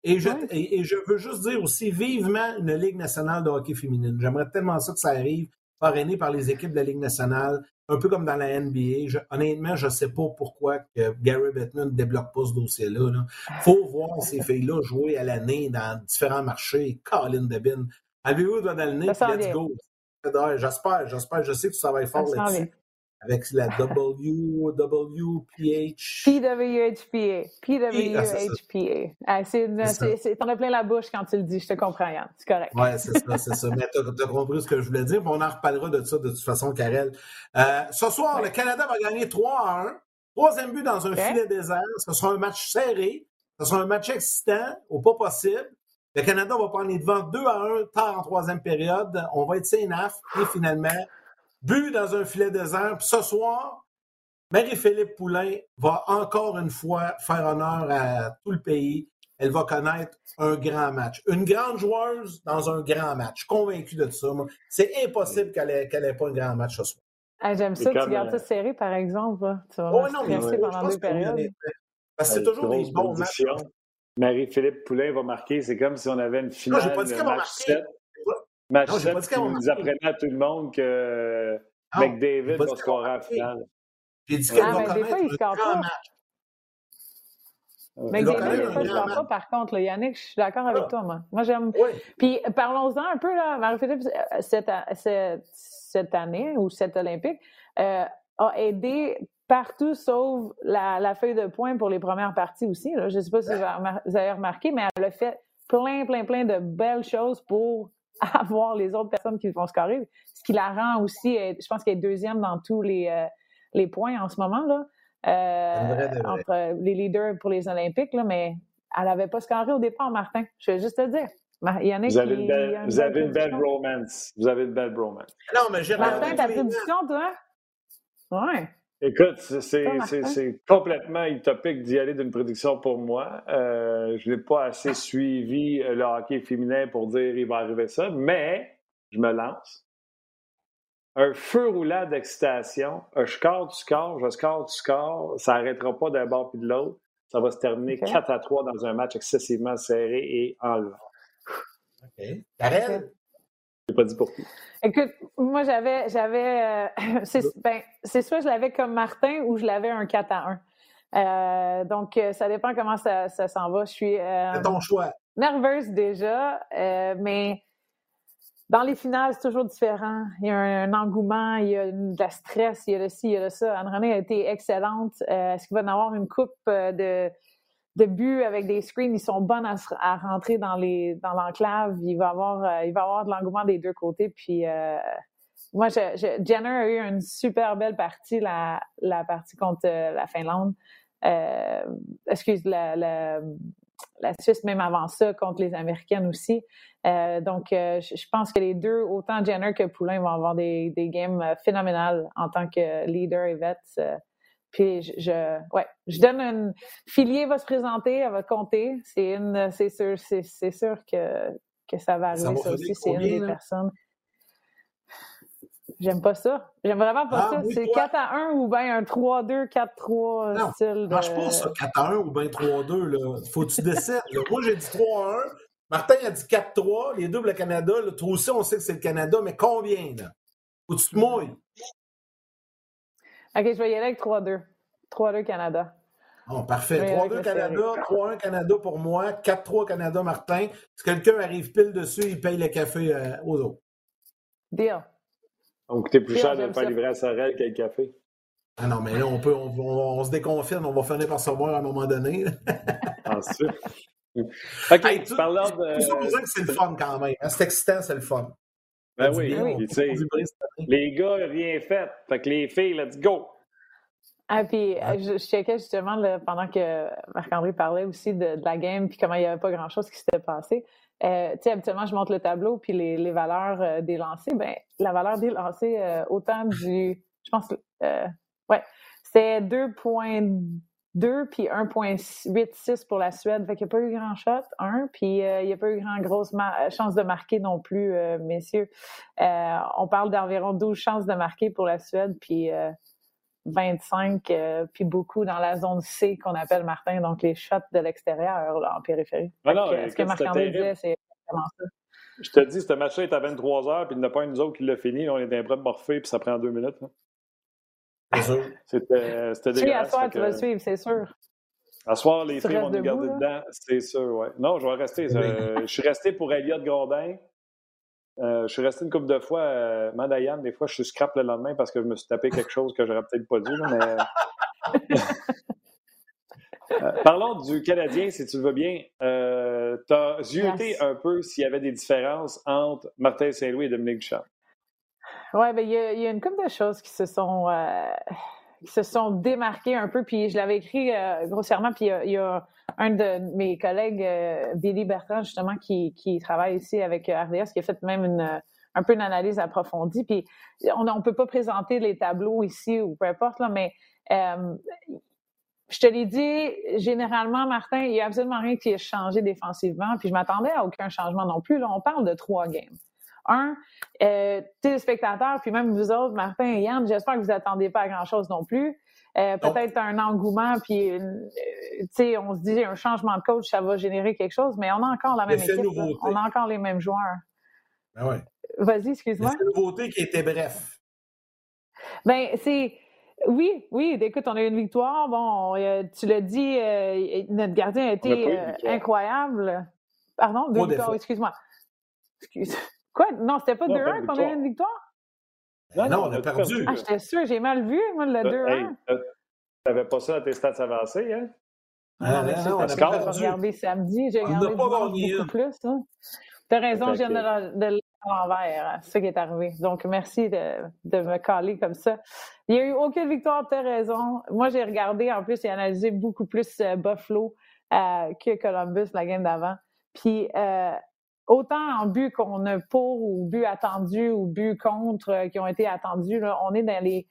Et je, et, et je veux juste dire aussi vivement une Ligue nationale de hockey féminine. J'aimerais tellement ça que ça arrive parrainé par les équipes de la Ligue nationale, un peu comme dans la NBA. honnêtement, je ne sais pas pourquoi que Gary Bettman ne débloque pas ce dossier-là. Il faut voir ces filles-là jouer à l'année dans différents marchés. Colin Debin. Avez-vous dans le nez? Let's go. J'espère, j'espère. Je sais que ça va être fort là-dessus avec la WWPH. PWHPA. PWHPA. Ah, c'est, t'en as plein la bouche quand tu le dis, je te comprends, Yann. C'est correct. Oui, c'est ça, c'est ça. Mais t'as, as compris ce que je voulais dire, on en reparlera de ça de toute façon, Karel. Euh, ce soir, le Canada va gagner 3 à 1. Troisième but dans un filet désert. Ce sera un match serré. Ce sera un match excitant, au pas possible. Le Canada va prendre les devants 2 à 1 tard en troisième période. On va être sénaf. Et finalement, but dans un filet désert. Puis ce soir, Marie-Philippe Poulain va encore une fois faire honneur à tout le pays. Elle va connaître un grand match. Une grande joueuse dans un grand match. Convaincu de ça. C'est impossible qu'elle n'ait pas un grand match ce soir. J'aime ça, tu gardes ça serré, par exemple. Tu vas oh, non, mais pendant deux périodes. Parce que c'est toujours des bons matchs. Marie-Philippe Poulain va marquer. C'est comme si on avait une finale. Non, j'ai pas dit qu'elle va marquer. Match non, 7, pas vous apprenez à tout le monde que non, McDavid va scorer en finale. J'ai dit qu'elle ah, va des fois, il score pas. Match. Mais des fois, il ne pas, par contre. Là, Yannick, je suis d'accord avec ah. toi, moi. Moi, j'aime. Oui. Puis, parlons-en un peu, là, Marie-Philippe, euh, cette, cette, cette, année ou cette Olympique euh, a aidé partout sauf la, la, feuille de points pour les premières parties aussi. Là. Je ne sais pas si vous avez remarqué, mais elle a fait plein, plein, plein de belles choses pour à voir les autres personnes qui vont scorer. Ce qui la rend aussi, je pense qu'elle est deuxième dans tous les, les points en ce moment, là, entre les leaders pour les Olympiques, là, mais elle n'avait pas scoré au départ, Martin. Je vais juste te dire. Il y en a vous avez, une belle, vous avez une belle romance. Vous avez une belle romance. Non, mais j'ai Martin, ta prédiction, toi? Ouais. Écoute, c'est complètement utopique d'y aller d'une prédiction pour moi. Euh, je n'ai pas assez suivi euh, le hockey féminin pour dire il va arriver ça, mais je me lance. Un feu roulant d'excitation, je score du score, je score du score, ça n'arrêtera pas d'un bord puis de l'autre. Ça va se terminer 4 à 3 dans un match excessivement serré et enlevant. OK. Karel? Je pas dit pour qui. Écoute, moi, j'avais. j'avais euh, ben, c'est soit je l'avais comme Martin ou je l'avais un 4 à 1. Euh, donc, euh, ça dépend comment ça, ça s'en va. Je suis. c'est ton choix. Nerveuse déjà, mais dans les finales, c'est toujours différent. Il y a un, engouement, il y a de la stress, il y a le ci, il y a le ça. Anne-Renée a été excellente. Est-ce qu'il va y avoir une coupe de de buts avec des screens, ils sont bonnes à, rentrer dans les dans l'enclave. Il va avoir euh, il va avoir de l'engouement des deux côtés. Puis euh, moi, je, Jenner a eu une super belle partie la, la partie contre euh, la Finlande. excuse la, la, Suisse même avant ça contre les Américaines aussi. donc, je, pense que les deux, autant Jenner que Poulain, vont avoir des, des games phénoménales en tant que leader et vets. Puis je, ouais, je donne une. Filier va se présenter, elle va compter. C'est une, c'est sûr, c'est, sûr que, que ça va arriver ça, aussi. C'est une des personnes. J'aime pas ça. J'aime vraiment pas ah, ça. c'est 4 à 1 ou bien un 3-2, 4-3 non, style. De... Je pense ça, 4 à 1 ou bien 3-2. Là. Faut que tu décides. Moi, j'ai dit 3 à 1. Martin a dit 4-3. Les deux, le Canada. Là, toi aussi, on sait que c'est le Canada, mais combien? Là? Faut que tu te mouilles. OK, je vais y aller avec 3-2. 3-2 Canada. Oh, parfait. 3-2 Canada, 3-1 Canada pour moi, 4-3 Canada, Martin. Si quelqu'un arrive pile dessus, il paye le café euh, aux autres. Deal. Donc, coûter plus cher de ne pas livrer à Sorel que le café. Ah non, mais là, on peut, on, se déconfine, on va finir par se voir à un moment donné. Ensuite. OK, hey, tu parles de. Tout ça pour dire que c'est le fun quand même. Hein. C'est excitant, c'est le fun. Ben oui, oui. les gars, rien fait. Fait que les filles, let's go. Ah, puis euh, je, je, checkais justement pendant que Marc-André parlait aussi de, la game, puis comment il n'y avait pas grand-chose qui s'était passé. Euh, tu sais, habituellement, je montre le tableau, puis les, les valeurs euh, des lancers. Ben, la valeur des lancers, autant du. Je pense. ouais, c'était 2,2 puis 1,86 pour la Suède. Fait qu'il n'y a pas eu grand shot, un, puis il n'y a pas eu grand grosse chance de marquer non plus, messieurs. on parle d'environ 12 chances de marquer pour la Suède, puis 25, euh, puis beaucoup dans la zone C qu'on appelle Martin, donc les shots de l'extérieur en périphérie. Ah ce que Marc-André disait, c'est vraiment ça. Je te dis, ce match-là est à 23 h puis il n'y en a pas une autre qui l'a fini. On est d'un bras morphé, puis ça prend deux minutes. C'était C'était dégueulasse. à soir, tu vas suivre, c'est sûr. À soir, les filles vont nous garder dedans, c'est sûr, ouais. Non, je vais rester. je suis resté pour Elliott Grondin. Euh, je suis resté une couple de fois. Euh, Mandayan, des fois, je suis scrap le lendemain parce que je me suis tapé quelque chose que j'aurais peut-être pas dû. mais... Euh, parlons du Canadien, si tu le veux bien. Euh, tu as zioté un peu s'il y avait des différences entre Martin Saint-Louis et Dominique Duchamp. Oui, ben, il y, a une couple de choses qui se sont qui se sont démarquées un peu. Puis je l'avais écrit grossièrement. Puis il y, a un de mes collègues, euh, Billy Bertrand, justement, qui, qui travaille ici avec euh, RDS, qui a fait même une, un peu une analyse approfondie. Puis on ne peut pas présenter les tableaux ici ou peu importe, là, mais euh, je te l'ai dit, généralement, Martin, il n'y a absolument rien qui ait changé défensivement. Puis je m'attendais à aucun changement non plus. Là, on parle de trois games. Un, euh, téléspectateurs, puis même vous autres, Martin et Yann, j'espère que vous attendez pas à grand-chose non plus. Euh, peut-être un engouement, puis euh, tu sais, on se dit un changement de coach, ça va générer quelque chose, mais on a encore la même équipe. On a encore les mêmes joueurs. Ben ouais. Vas-y, excuse-moi. C'est une nouveauté qui était bref. Ben, c'est. Oui, oui, écoute, on a eu une victoire. Bon, tu l'as dit, notre gardien a été incroyable. Pardon, deux victoires, excuse-moi. Excuse. Quoi? Non, c'était pas 2-1 qu'on a eu une victoire? Non, non, on a perdu. Ah, j'étais sûr, j'ai mal vu, moi, le 2-1. Tu n'avais pas ça à tes stats avancés, hein? Ah, non, non, on a perdu. J'ai regardé samedi, j'ai regardé beaucoup, beaucoup plus. Hein. Tu as raison, je viens de, à l'envers. Hein. C'est ça qui est arrivé. Donc, merci de, de me caler comme ça. Il n'y a eu aucune victoire, tu as raison. Moi, j'ai regardé en plus et analysé beaucoup plus euh, Buffalo euh, que Columbus la game d'avant. Puis, euh, autant en but qu'on a pour ou but attendu ou but contre qui ont été attendus, là, on est dans les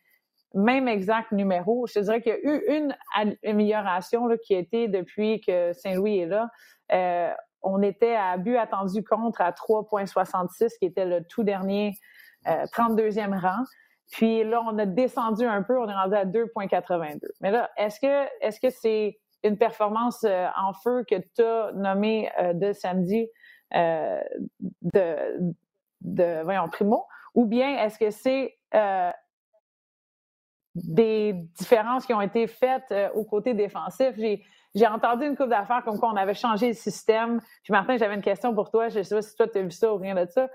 mêmes exacts numéros. Je te dirais qu'il y a eu une amélioration là, qui a été depuis que Saint-Louis est là. Euh, on était à but attendu contre à 3,66, qui était le tout dernier euh, 32e rang. Puis là, on a descendu un peu, on est rendu à 2,82. Mais là, est-ce que est-ce que c'est une performance euh, en feu que tu as nommée euh, de samedi? Euh, de, de voyons, Primo? Ou bien est-ce que c'est des différences qui ont été faites au côté défensif? J'ai entendu une couple d'affaires comme quoi on avait changé le système. Puis Martin, j'avais une question pour toi. Je ne sais pas si toi, tu as vu ça ou rien de ça.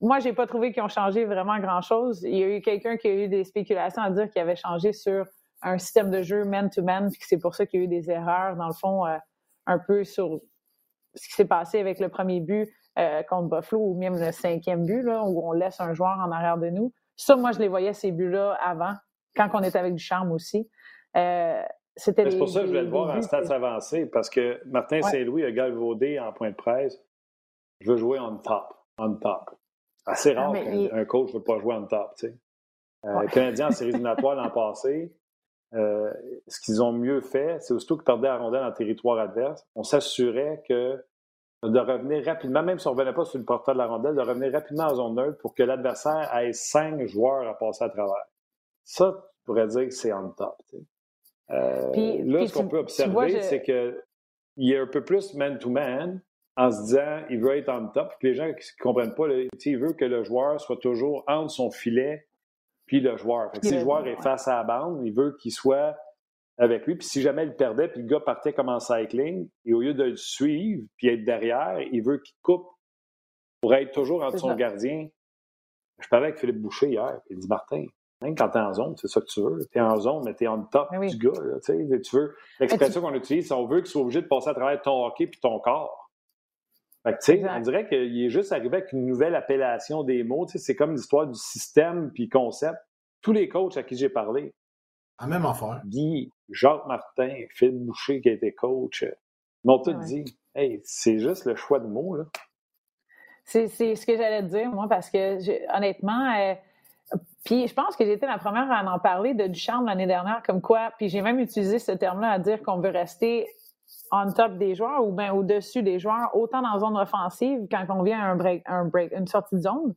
Moi, j'ai pas trouvé qu'ils ont changé vraiment grand-chose. Il y a eu quelqu'un qui a eu des spéculations à dire qu'il avait changé sur un système de jeu man-to-man, puis que c'est pour ça qu'il y a eu des erreurs, dans le fond, euh, un peu sur ce qui s'est passé avec le premier but euh, contre Buffalo, ou même le cinquième but, là, où on laisse un joueur en arrière de nous. Ça, moi, je les voyais, ces buts-là, avant, quand on était avec du charme aussi. Euh, c'est pour ça que je voulais le voir en stats avancés, parce que Martin Saint-Louis a galvaudé en point de presse. Je veux jouer on top. On top. Assez ah, rare qu'un coach ne veut pas jouer on top. Tu sais. Euh, les Canadiens en série éliminatoire l'an passé, euh, ce qu'ils ont mieux fait, c'est aussitôt qu'ils perdaient la rondelle en territoire adverse, on s'assurait que de revenir rapidement, même si on ne revenait pas sur le porteur de la rondelle, de revenir rapidement en zone neutre pour que l'adversaire ait cinq joueurs à passer à travers. Ça, tu pourrais dire que c'est on top. Euh, là, ce qu'on peut observer, c'est qu'il y a un peu plus man-to-man en se disant il veut être en top. Puis les gens qui ne comprennent pas, il veut que le joueur soit toujours entre son filet puis le joueur. si le joueur est face à la bande, il veut qu'il soit avec lui. Puis si jamais il perdait, puis le gars partait comme en cycling, et au lieu de le suivre puis être derrière, il veut qu'il coupe pour être toujours entre son gardien. Je parlais avec Philippe Boucher hier, il dit Martin, même quand tu es en zone, c'est ça que tu veux. Tu es en zone, mais tu es en top du gars. tu veux. L'expression qu'on utilise, c'est on veut qu'il soit obligé de passer à travers ton hockey puis ton corps. Fait que, on dirait qu'il est juste arrivé avec une nouvelle appellation des mots. C'est comme l'histoire du système puis concept. Tous les coachs à qui j'ai parlé. À même affaire. Guy, Jacques Martin, Phil Boucher qui a été coach, m'ont tout dit Hey, c'est juste le choix de mots. Là. C'est ce que j'allais te dire, moi, parce que honnêtement, euh, puis je pense que j'étais la première à en parler de Ducharme l'année dernière, comme quoi, puis j'ai même utilisé ce terme-là à dire qu'on veut rester on top des joueurs ou bien au-dessus des joueurs, autant dans la zone offensive, quand on vient à un break, un break, une sortie de zone,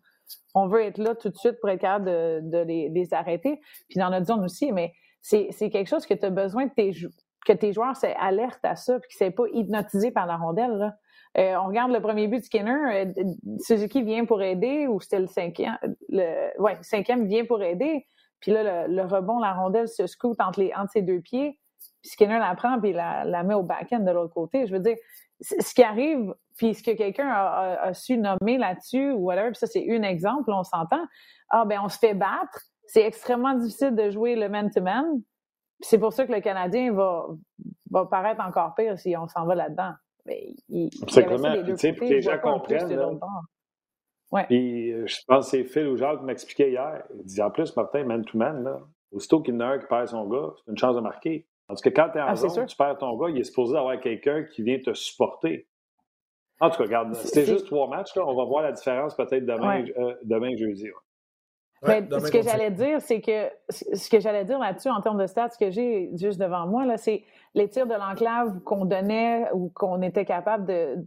on veut être là tout de suite pour être capable de, les, arrêter. Puis dans notre zone aussi, mais c'est quelque chose que tu as besoin que tes joueurs soient alertes à ça, puis qu'ils ne soient pas hypnotisés par la rondelle. Euh, on regarde le premier but de Skinner, euh, Suzuki vient pour aider, ou c'était le cinquième, le, ouais, cinquième vient pour aider, puis là, le, rebond, la rondelle se scoute entre, les, entre ses deux pieds, puis Skinner la prend, puis la, la met au back-end de l'autre côté. Je veux dire, ce qui arrive, puis ce que quelqu'un a, su nommer là-dessus, ou whatever, puis ça, c'est un exemple, on s'entend, ah, ben on se fait battre, c'est extrêmement difficile de jouer le man-to-man, c'est pour ça que le Canadien va, va paraître encore pire si on s'en va là-dedans. C'est tu sais, que les gens comprennent. Ouais. Puis, euh, je pense que c'est Phil ou Jacques qui m'expliquait hier. Il dit en plus, Martin, man-to-man, là, aussitôt qu'il y en a un qui perd son gars, c'est une chance de marquer. Parce que quand tu es en ah, zone, tu perds ton gars, il est supposé avoir quelqu'un qui vient te supporter. En tout cas, regarde, c'était juste trois matchs. Là. On va voir la différence peut-être demain, euh, demain jeudi. Mais ce que j'allais dire, c'est que ce que j'allais dire là-dessus en termes de stats que j'ai juste devant moi, là, c'est les tirs de l'enclave qu'on donnait ou qu'on était capable de,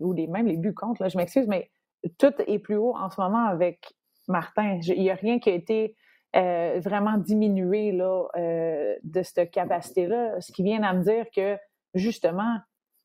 ou les, même les buts contre, là, je m'excuse, mais tout est plus haut en ce moment avec Martin. Il n'y a rien qui a été euh, vraiment diminué là, euh, de cette capacité-là, ce qui vient à me dire que justement,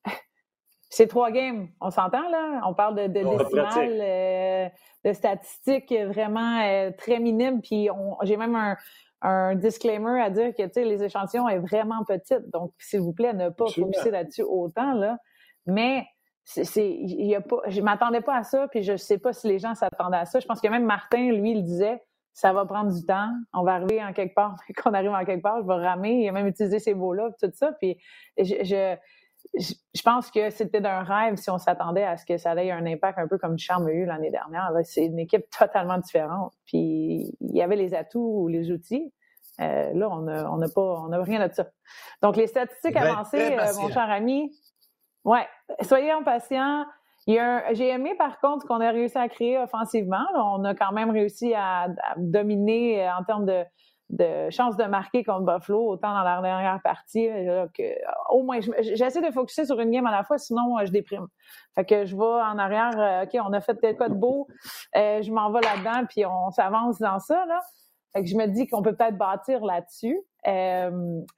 c'est trois games. On s'entend, là? On parle de, de décimales, euh, de statistiques vraiment très minimes. Puis j'ai même un, un, disclaimer à dire que, les échantillons sont vraiment petites. Donc, s'il vous plaît, ne pas focuser là-dessus autant, là. Mais c'est, y a pas, je m'attendais pas à ça, puis je sais pas si les gens s'attendaient à ça. Je pense que même Martin, lui, il disait, ça va prendre du temps. On va arriver en quelque part. Quand on arrive en quelque part, je vais ramer. Il a même utilisé ces mots-là, tout ça. Puis je je pense que c'était d'un rêve si on s'attendait à ce que ça ait un impact un peu comme Charme a eu l'année dernière. C'est une équipe totalement différente. Puis il y avait les atouts ou les outils. Euh, là, on n'a on a pas, on a rien de ça. Donc les statistiques avancées, euh, mon cher ami, ouais, soyez impatients. J'ai aimé par contre qu'on a réussi à créer offensivement. on a quand même réussi à, dominer en termes de, de chances de marquer contre Buffalo, autant dans la dernière partie, que au moins, j'essaie de focuser sur une game à la fois, sinon euh, je déprime. Fait que je vais en arrière, euh, OK, on a fait tel quoi de beau, euh, je m'en vais là-dedans, puis on s'avance dans ça, là. Fait que je me dis qu'on peut peut-être bâtir là-dessus.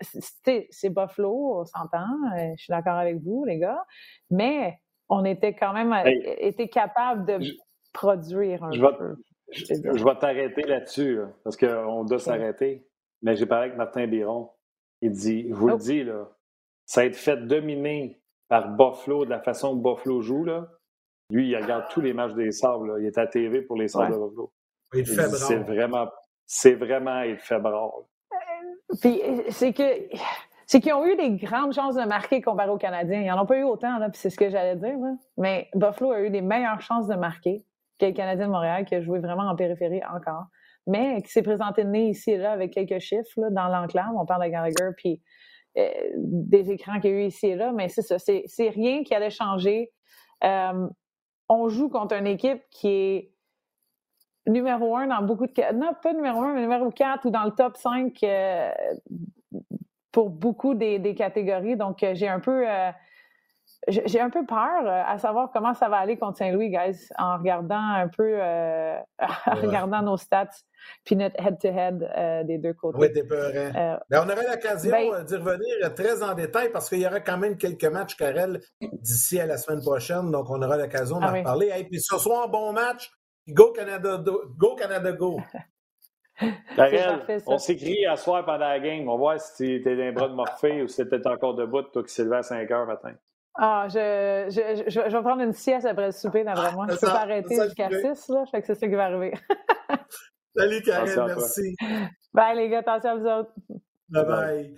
c'est Buffalo, on s'entend, je suis d'accord avec vous, les gars, mais on était quand même capable de produire un peu. Je, vais t'arrêter là-dessus, parce qu'on doit s'arrêter. Mais j'ai parlé avec Martin Biron. Il dit, je vous le oh. dis, là, ça a été fait dominer par Buffalo, de la façon que Buffalo joue. Là. Lui, il regarde tous les matchs des Sables. Il est à TV pour les Sables de Buffalo. Il fait C'est vraiment, c'est vraiment, il fait bravo. Puis, c'est que c'est qu'ils ont eu des grandes chances de marquer comparé aux Canadiens. Ils n'en ont pas eu autant, là, puis c'est ce que j'allais dire. Mais Buffalo a eu des meilleures chances de marquer que le Canadien de Montréal, qui a joué vraiment en périphérie encore, mais qui s'est présenté né ici et là avec quelques chiffres là, dans l'enclave. On parle de Gallagher, puis euh, des écrans qu'il y a eu ici et là, mais c'est ça, c'est, rien qui allait changer. Euh, on joue contre une équipe qui est numéro un dans beaucoup de... Non, pas numéro un, mais numéro quatre ou dans le top 5 euh, pour beaucoup des, des catégories. Donc, j'ai un peu j'ai un peu peur euh, à savoir comment ça va aller contre Saint-Louis, guys, en regardant un peu, euh, en regardant nos stats, puis notre head-to-head euh, des deux côtés. Oui, t'es peur. Ben, on aurait l'occasion ben d'y revenir très en détail parce qu'il y aura quand même quelques matchs, Karel, d'ici à la semaine prochaine, donc on aura l'occasion d'en ah parler. Et puis ce soir, bon match. Go Canada, go Canada, go! On s'écrit à soir pendant la game. On va voir si tu es dans les bras de Morphée ou si tu encore debout, toi qui s'est levé à 5 heures matin. Ah, je, je, je, vais prendre une sieste après le souper, d'après moi. Je peux pas arrêter jusqu'à 6, là. Fait que c'est ça qui va arriver. Salut, Karen, merci. Bye, les gars. Attention à vous autres. Bye bye.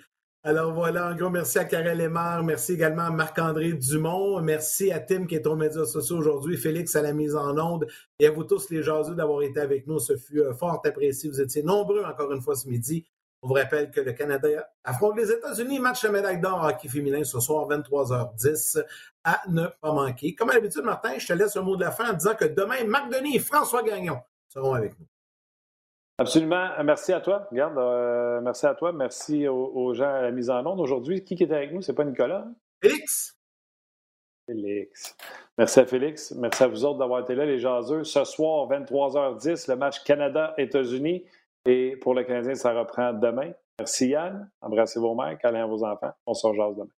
Alors voilà, en gros, merci à Karel Lemar, merci également à Marc-André Dumont, merci à Tim qui est aux médias sociaux aujourd'hui, Félix à la mise en onde et à vous tous les jaseux d'avoir été avec nous. Ce fut euh, fort apprécié. Vous étiez nombreux encore une fois ce midi. On vous rappelle que le Canada affronte les États-Unis. Match de médaille d'or hockey féminin ce soir, 23h10, à ne pas manquer. Comme à l'habitude, Martin, je te laisse un mot de la fin en disant que demain, Marc Denis et François Gagnon seront avec nous. Absolument. Merci à toi. Regarde, euh, merci à toi. Merci aux, gens à la mise en onde. Aujourd'hui, qui est avec nous? C'est pas Nicolas? Félix. Félix. Merci à Félix. Merci à vous autres d'avoir été là, les jaseux. Ce soir, 23h10, le match Canada-États-Unis. Et pour le Canadien, ça reprend demain. Merci Yann. Embrassez vos mères, câlez vos enfants. On se rejoint demain.